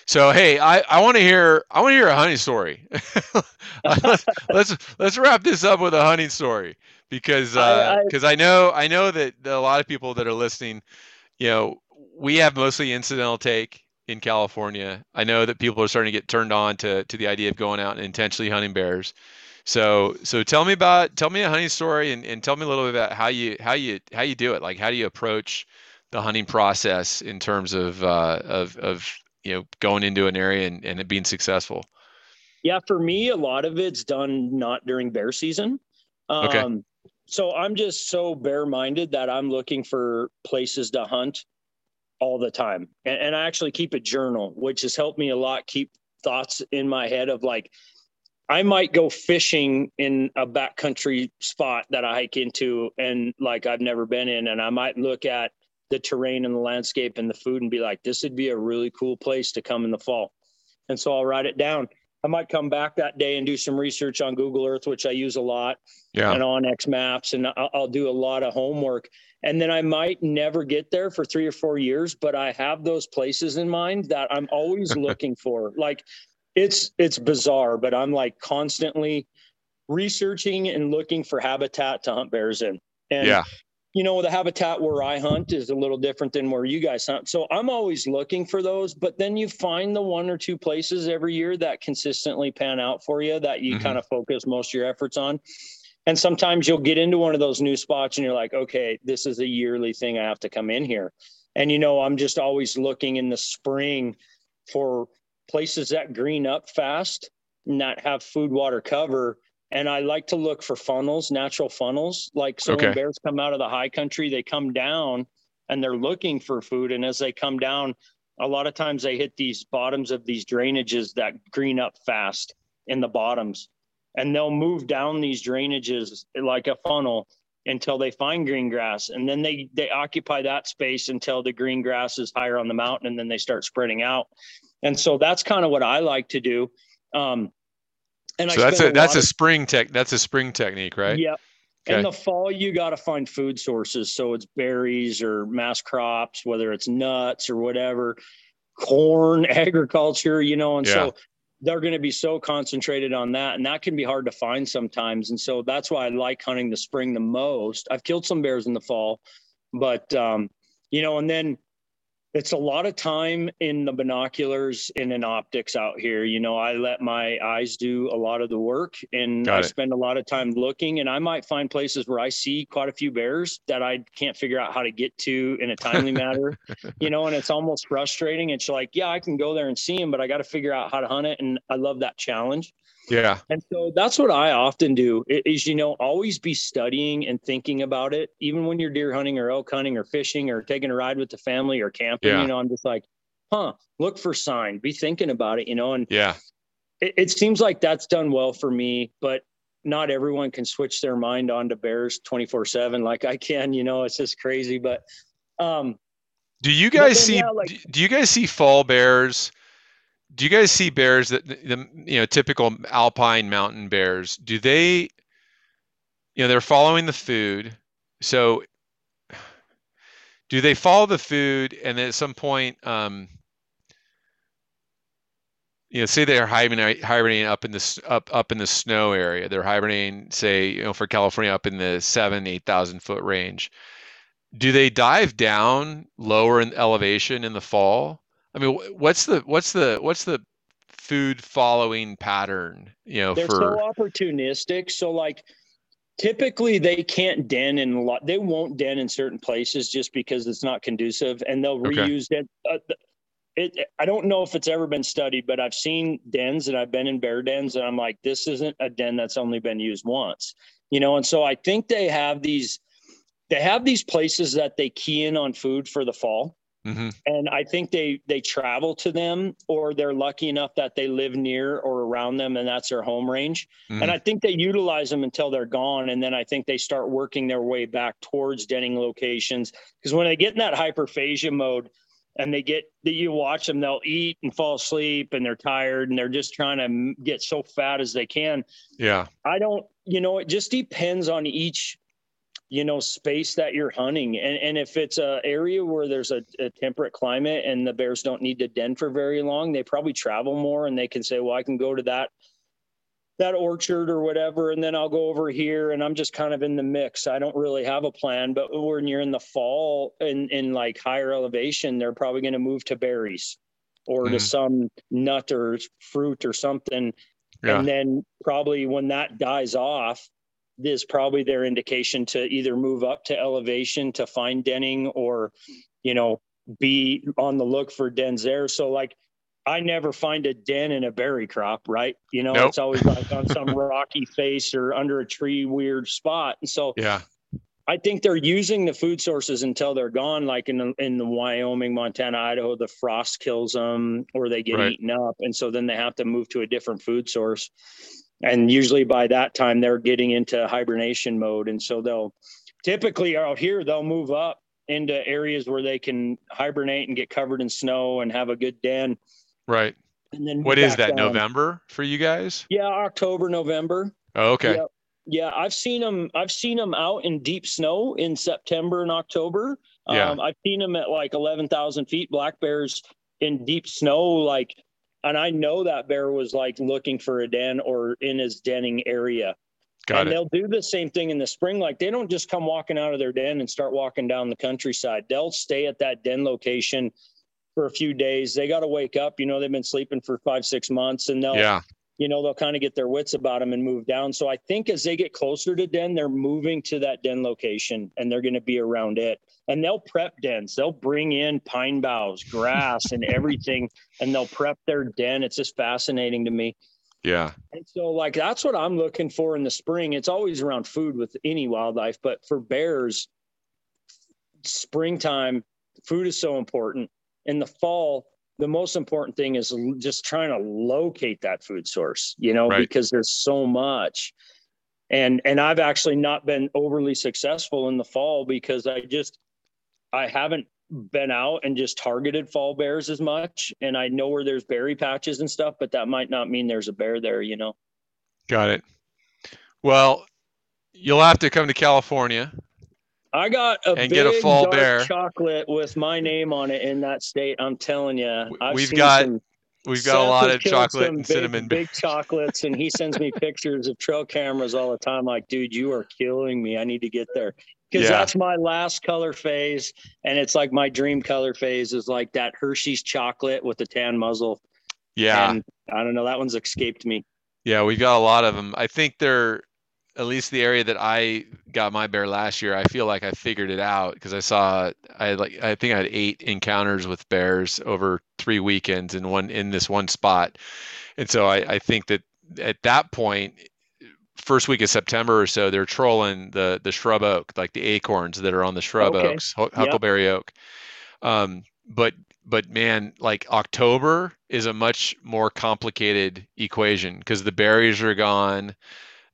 So hey, I, I want to hear I want to hear a hunting story. [laughs] let's, let's let's wrap this up with a hunting story because because uh, I, I, I, know I know that a lot of people that are listening, you know, we have mostly incidental take in California. I know that people are starting to get turned on to to the idea of going out and intentionally hunting bears. So so tell me about tell me a hunting story and, and tell me a little bit about how you how you how you do it. Like how do you approach the hunting process in terms of uh, of of you know going into an area and, and it being successful? Yeah, for me, a lot of it's done not during bear season. Um, okay. So I'm just so bear minded that I'm looking for places to hunt all the time. And, and I actually keep a journal, which has helped me a lot keep thoughts in my head of like, I might go fishing in a backcountry spot that I hike into and like I've never been in. And I might look at the terrain and the landscape and the food and be like, this would be a really cool place to come in the fall. And so I'll write it down. I might come back that day and do some research on Google Earth, which I use a lot, yeah. and onX Maps, and I'll, I'll do a lot of homework. And then I might never get there for three or four years, but I have those places in mind that I'm always [laughs] looking for. Like it's it's bizarre, but I'm like constantly researching and looking for habitat to hunt bears in. And yeah you know, the habitat where I hunt is a little different than where you guys hunt. So I'm always looking for those, but then you find the one or two places every year that consistently pan out for you that you mm-hmm. kind of focus most of your efforts on. And sometimes you'll get into one of those new spots and you're like, okay, this is a yearly thing. I have to come in here. And, you know, I'm just always looking in the spring for places that green up fast not have food, water, cover and I like to look for funnels, natural funnels. Like so, okay. when bears come out of the high country, they come down and they're looking for food. And as they come down, a lot of times they hit these bottoms of these drainages that green up fast in the bottoms, and they'll move down these drainages like a funnel until they find green grass, and then they they occupy that space until the green grass is higher on the mountain, and then they start spreading out. And so that's kind of what I like to do. Um, and so that's a, a that's a spring tech that's a spring technique, right? Yep. Okay. In the fall, you got to find food sources. So it's berries or mass crops, whether it's nuts or whatever, corn, [laughs] agriculture, you know, and yeah. so they're going to be so concentrated on that. And that can be hard to find sometimes. And so that's why I like hunting the spring the most. I've killed some bears in the fall, but, um, you know, and then it's a lot of time in the binoculars and in optics out here. You know, I let my eyes do a lot of the work and Got I it. spend a lot of time looking and I might find places where I see quite a few bears that I can't figure out how to get to in a timely manner, [laughs] you know, and it's almost frustrating. It's like, yeah, I can go there and see them, but I got to figure out how to hunt it. And I love that challenge. Yeah. And so that's what I often do is, you know, always be studying and thinking about it, even when you're deer hunting or elk hunting or fishing or taking a ride with the family or camping, yeah. you know, I'm just like, huh, look for sign, be thinking about it, you know, and yeah, it, it seems like that's done well for me, but not everyone can switch their mind onto bears 24 seven like I can, you know, it's just crazy. But, um, do you guys see, yeah, like, do you guys see fall bears do you guys see bears that the you know typical alpine mountain bears do they you know they're following the food so do they follow the food and then at some point um, you know say they're hibernating, hibernating up in this up up in the snow area they're hibernating say you know for california up in the seven eight thousand foot range do they dive down lower in elevation in the fall I mean, what's the what's the what's the food following pattern? You know, they're for... so opportunistic. So like, typically they can't den in a lot. They won't den in certain places just because it's not conducive, and they'll okay. reuse it. Uh, it. I don't know if it's ever been studied, but I've seen dens and I've been in bear dens, and I'm like, this isn't a den that's only been used once. You know, and so I think they have these they have these places that they key in on food for the fall Mm-hmm. And I think they they travel to them or they're lucky enough that they live near or around them and that's their home range. Mm-hmm. And I think they utilize them until they're gone. And then I think they start working their way back towards denning locations. Because when they get in that hyperphagia mode and they get that you watch them, they'll eat and fall asleep and they're tired and they're just trying to get so fat as they can. Yeah. I don't, you know, it just depends on each you know space that you're hunting and and if it's a area where there's a, a, temperate climate and the bears don't need to den for very long they probably travel more and they can say well i can go to that that orchard or whatever and then i'll go over here and i'm just kind of in the mix i don't really have a plan but when you're in the fall in in like higher elevation they're probably going to move to berries or mm. to some nut or fruit or something yeah. and then probably when that dies off is probably their indication to either move up to elevation to find denning or, you know, be on the look for dens there. So like I never find a den in a berry crop, right? You know, nope. it's always like on some [laughs] rocky face or under a tree weird spot. And so yeah. I think they're using the food sources until they're gone. Like in the, in the Wyoming, Montana, Idaho, the frost kills them or they get right. eaten up, and so then they have to move to a different food source and usually by that time they're getting into hibernation mode. And so they'll typically out here they'll move up into areas where they can hibernate and get covered in snow and have a good den. Right. And then what is that down. november for you guys? Yeah october november. Oh, okay. Yeah, yeah i've seen them i've seen them out in deep snow in september and october. Yeah. Um, i've seen them at like 11000 feet black bears in deep snow like and I know that bear was like looking for a den or in his denning area. Got and it. they'll do the same thing in the spring. Like they don't just come walking out of their den and start walking down the countryside. They'll stay at that den location for a few days. They got to wake up. You know, they've been sleeping for five, six months, and they'll yeah you know, they'll kind of get their wits about them and move down. So I think as they get closer to den, they're moving to that den location and they're going to be around it. And they'll prep dens. They'll bring in pine boughs, grass, and [laughs] everything, and they'll prep their den. It's just fascinating to me. Yeah. And so, like, that's what I'm looking for in the spring. It's always around food with any wildlife, but for bears, springtime, food is so important. In the fall, the most important thing is just trying to locate that food source you know right. because there's so much and and i've actually not been overly successful in the fall because i just i haven't been out and just targeted fall bears as much and i know where there's berry patches and stuff but that might not mean there's a bear there you know got it well you'll have to come to california I got a and big get a fall dark bear chocolate with my name on it in that state. I'm telling you, I've we've got we've got a lot of chocolate and big, cinnamon. Big [laughs] chocolates, and he sends me pictures of trail cameras all the time. Like, dude, you are killing me. I need to get there because yeah. that's my last color phase, and it's like my dream color phase is like that Hershey's chocolate with the tan muzzle. Yeah, and I don't know. That one's escaped me. Yeah, we've got a lot of them. I think they're at least the area that I got my bear last year, I feel like I figured it out because I saw I had like I think I had eight encounters with bears over three weekends in one in this one spot, and so I, I think that at that point, first week of September or so, they're trolling the the shrub oak, like the acorns that are on the shrub okay. oaks, huckleberry yep. oak. Um, but but man, like October is a much more complicated equation because the berries are gone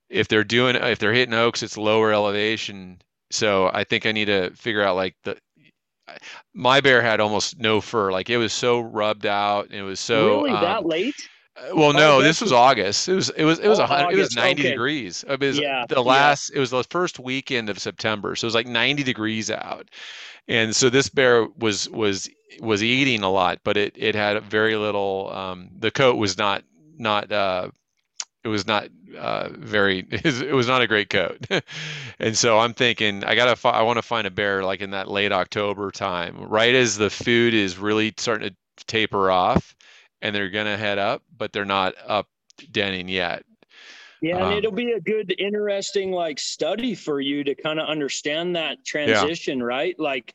if they're doing if they're hitting oaks, it's lower elevation. So I think I need to figure out like the my bear had almost no fur. Like it was so rubbed out. And it was so really um, that late. Uh, well, no, this was August. It was it was it was oh, a it was 90 okay. degrees. It was yeah, the last yeah. it was the first weekend of September. So it was like 90 degrees out. And so this bear was was was eating a lot, but it it had very little um the coat was not not uh it was not uh, very [laughs] it was not a great coat [laughs] and so i'm thinking i gotta fi- i want to find a bear like in that late october time right as the food is really starting to taper off and they're gonna head up but they're not up denning yet yeah, and um, it'll be a good, interesting like study for you to kind of understand that transition, yeah. right? Like,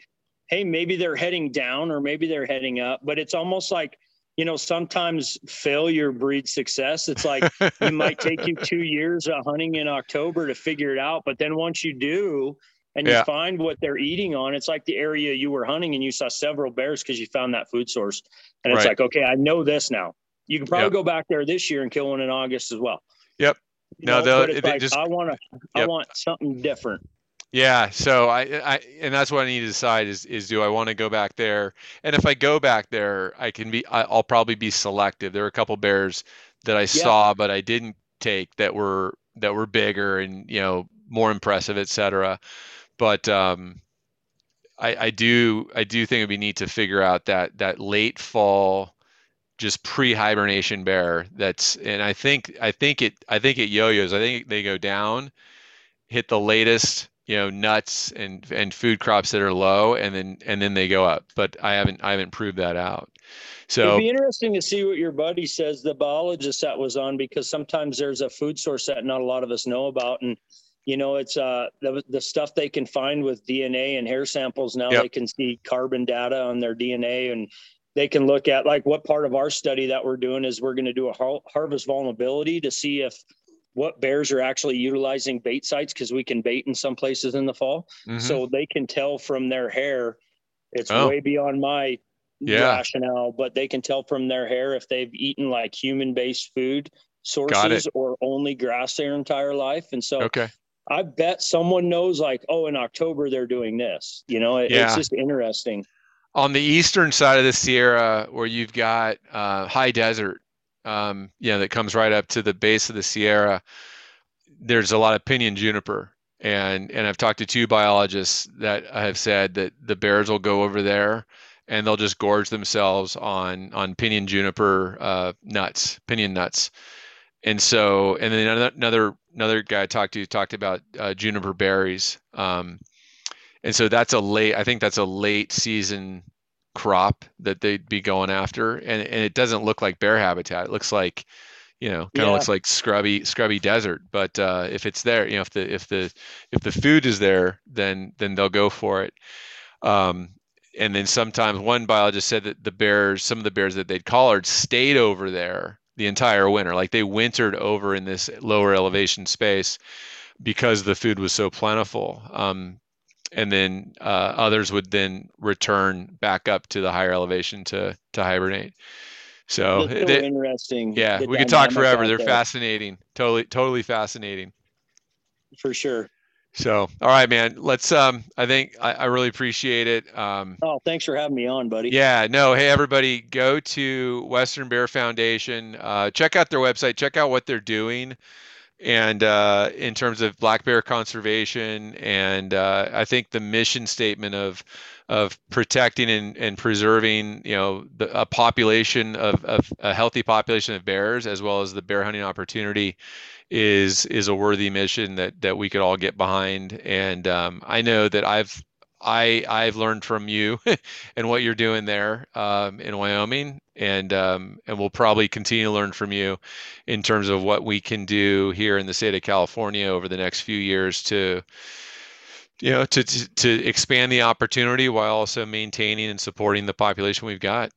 hey, maybe they're heading down or maybe they're heading up, but it's almost like you know, sometimes failure breeds success. It's like [laughs] it might take you two years of hunting in October to figure it out, but then once you do, and you find what they're eating on. It's like the area you were hunting and you saw several bears because you found that food source. And it's right. like, okay, I know this now. You can probably yep. go back there this year and kill one in August as well. Yep. You no, know, they'll, like, just, I want to, yep. I want something different. Yeah, so I, I, and that's what I need to decide is, is do I want to go back there? And if I go back there, I can be, I'll probably be selective. There are a couple bears that I yeah. saw, but I didn't take that were that were bigger and you know more impressive, etc. But um, I, I do, I do think it'd be neat to figure out that that late fall just pre-hibernation bear that's and i think i think it i think it yo-yos. I think they go down hit the latest you know nuts and and food crops that are low and then and then they go up. But i haven't i haven't proved that out. So it'd be interesting to see what your buddy says the biologist that was on because sometimes there's a food source that not a lot of us know about and you know it's uh the, the stuff they can find with dna and hair samples now yep. they can see carbon data on their dna and they can look at like what part of our study that we're doing is we're going to do a harvest vulnerability to see if what bears are actually utilizing bait sites because we can bait in some places in the fall. Mm-hmm. So they can tell from their hair. It's oh. way beyond my yeah. rationale, but they can tell from their hair if they've eaten like human based food sources or only grass their entire life. And so okay. I bet someone knows like, oh, in October they're doing this. You know, it, yeah. it's just interesting. On the eastern side of the Sierra, where you've got uh, high desert, um, you know, that comes right up to the base of the Sierra, there's a lot of pinyon juniper. And, and I've talked to two biologists that have said that the bears will go over there and they'll just gorge themselves on on pinyon juniper uh, nuts, pinyon nuts. And so, and then another another guy I talked to talked about uh, juniper berries. Um, and so that's a late. I think that's a late season crop that they'd be going after, and and it doesn't look like bear habitat. It looks like you know kind of yeah. looks like scrubby scrubby desert but uh, if it's there you know if the if the if the food is there then then they'll go for it um, and then sometimes one biologist said that the bears some of the bears that they'd collared stayed over there the entire winter like they wintered over in this lower elevation space because the food was so plentiful um, and then uh, others would then return back up to the higher elevation to to hibernate. So they, interesting. Yeah, we could talk forever. They're there. fascinating. Totally, totally fascinating. For sure. So, all right, man. Let's. Um, I think I, I really appreciate it. Um, oh, thanks for having me on, buddy. Yeah. No. Hey, everybody, go to Western Bear Foundation. Uh, check out their website. Check out what they're doing and uh, in terms of black bear conservation and uh, i think the mission statement of of protecting and, and preserving you know the, a population of, of a healthy population of bears as well as the bear hunting opportunity is is a worthy mission that that we could all get behind and um, i know that i've I I've learned from you [laughs] and what you're doing there um, in Wyoming, and um, and we'll probably continue to learn from you in terms of what we can do here in the state of California over the next few years to you know to to, to expand the opportunity while also maintaining and supporting the population we've got.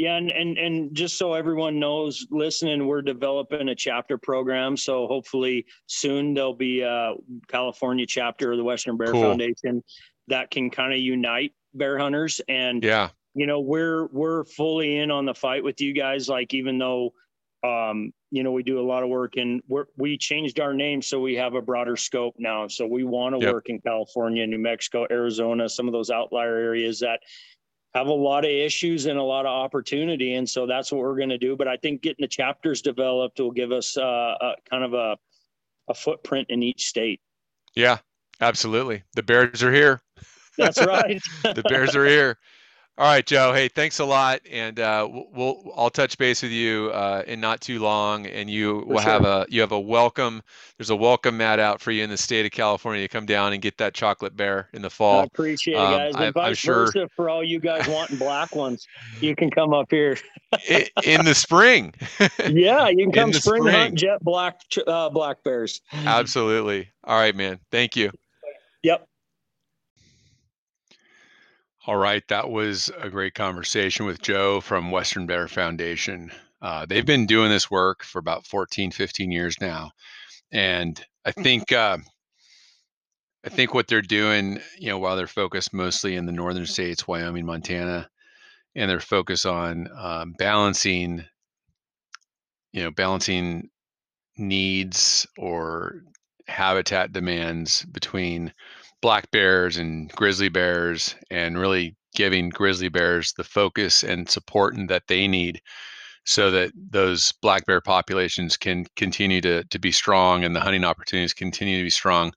Yeah, and, and and just so everyone knows, listening, we're developing a chapter program. So hopefully soon there'll be a California chapter of the Western Bear cool. Foundation that can kind of unite bear hunters and yeah you know we're we're fully in on the fight with you guys like even though um you know we do a lot of work and we we changed our name so we have a broader scope now so we want to yep. work in california new mexico arizona some of those outlier areas that have a lot of issues and a lot of opportunity and so that's what we're going to do but i think getting the chapters developed will give us uh, a kind of a, a footprint in each state yeah absolutely the bears are here that's right. [laughs] the Bears are here. All right, Joe. Hey, thanks a lot, and uh, we'll I'll touch base with you uh, in not too long, and you will sure. have a you have a welcome. There's a welcome mat out for you in the state of California to come down and get that chocolate bear in the fall. I appreciate um, it, guys. And I'm, vice I'm sure versa for all you guys wanting black ones, you can come up here in the spring. [laughs] yeah, you can come spring, spring, hunt jet black uh, black bears. Absolutely. All right, man. Thank you. Yep. All right, that was a great conversation with Joe from Western Bear Foundation. Uh, they've been doing this work for about 14, 15 years now. And I think uh, I think what they're doing, you know, while they're focused mostly in the northern states, Wyoming, Montana, and they're focused on um, balancing, you know, balancing needs or habitat demands between black bears and grizzly bears and really giving grizzly bears the focus and support and that they need so that those black bear populations can continue to, to be strong and the hunting opportunities continue to be strong.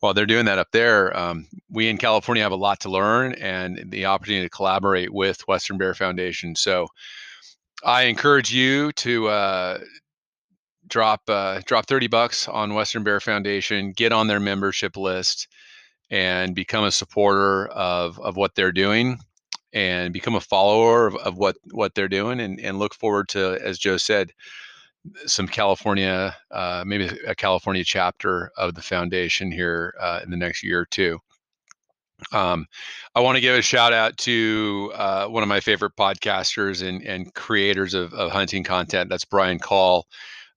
While they're doing that up there um, we in california have a lot to learn and the opportunity to collaborate with western bear foundation. So i encourage you to uh, drop uh, drop 30 bucks on western bear foundation get on their membership list and become a supporter of, of what they're doing and become a follower of, of what, what they're doing and, and look forward to, as Joe said, some California, uh, maybe a California chapter of the foundation here uh, in the next year or two. Um, I want to give a shout out to uh, one of my favorite podcasters and, and creators of, of hunting content. That's Brian Call.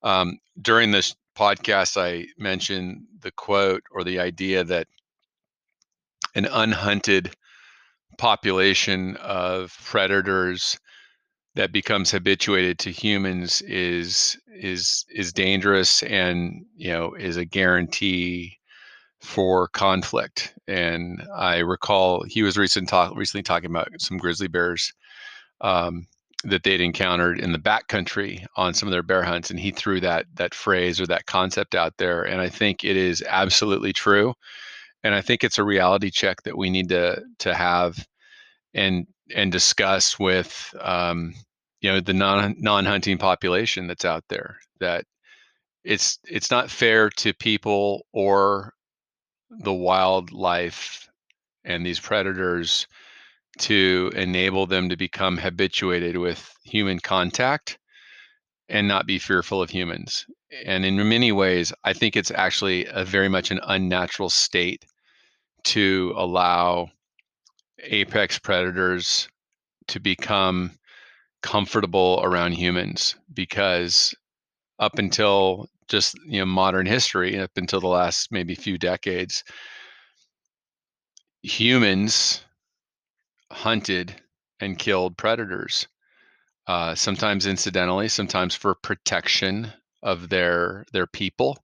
Um, during this podcast, I mentioned the quote or the idea that an unhunted population of predators that becomes habituated to humans is is is dangerous and you know is a guarantee for conflict. And i recall he was recent talk, recently talking about some grizzly bears um, that they'd encountered in the backcountry on some of their bear hunts and he threw that that phrase or that concept out there. And i think it is absolutely true and I think it's a reality check that we need to to have and and discuss with um, you know the non non hunting population that's out there that it's it's not fair to people or the wildlife and these predators to enable them to become habituated with human contact and not be fearful of humans. And in many ways, I think it's actually a very much an unnatural state to allow apex predators to become comfortable around humans because up until just you know modern history up until the last maybe few decades humans hunted and killed predators uh, sometimes incidentally sometimes for protection of their their people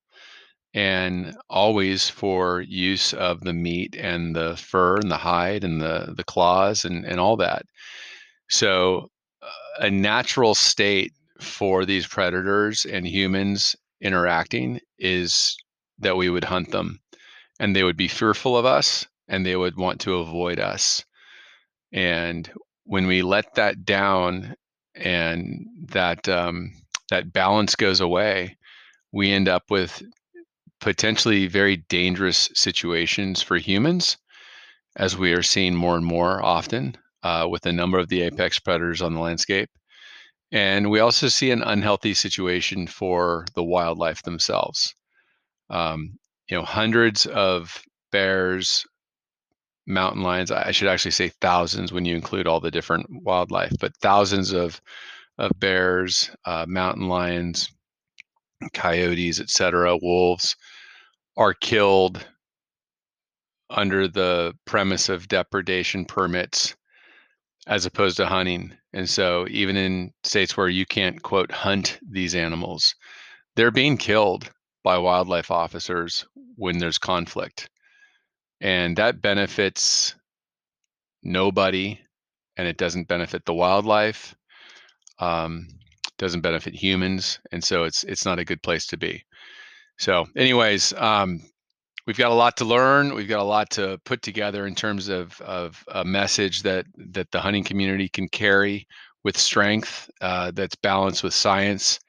and always for use of the meat and the fur and the hide and the the claws and and all that. So uh, a natural state for these predators and humans interacting is that we would hunt them and they would be fearful of us and they would want to avoid us. And when we let that down and that um, that balance goes away, we end up with potentially very dangerous situations for humans, as we are seeing more and more often uh, with a number of the apex predators on the landscape. And we also see an unhealthy situation for the wildlife themselves. Um, you know, hundreds of bears, mountain lions, I should actually say thousands when you include all the different wildlife, but thousands of, of bears, uh, mountain lions, coyotes, etc., wolves are killed under the premise of depredation permits as opposed to hunting. And so even in states where you can't quote hunt these animals, they're being killed by wildlife officers when there's conflict. And that benefits nobody and it doesn't benefit the wildlife. Um, doesn't benefit humans, and so it's it's not a good place to be. So, anyways, um, we've got a lot to learn. We've got a lot to put together in terms of of a message that that the hunting community can carry with strength uh, that's balanced with science.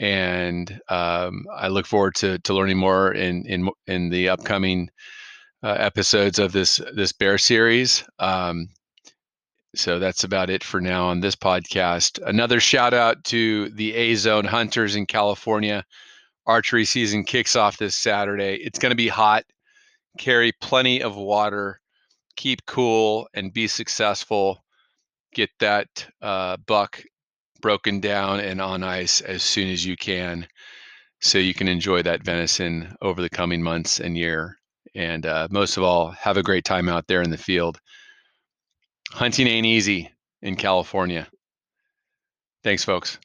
And um, I look forward to to learning more in in in the upcoming uh, episodes of this this bear series. Um, so that's about it for now on this podcast. Another shout out to the A Zone Hunters in California. Archery season kicks off this Saturday. It's going to be hot. Carry plenty of water. Keep cool and be successful. Get that uh, buck broken down and on ice as soon as you can so you can enjoy that venison over the coming months and year And uh, most of all, have a great time out there in the field. Hunting ain't easy in California. Thanks, folks.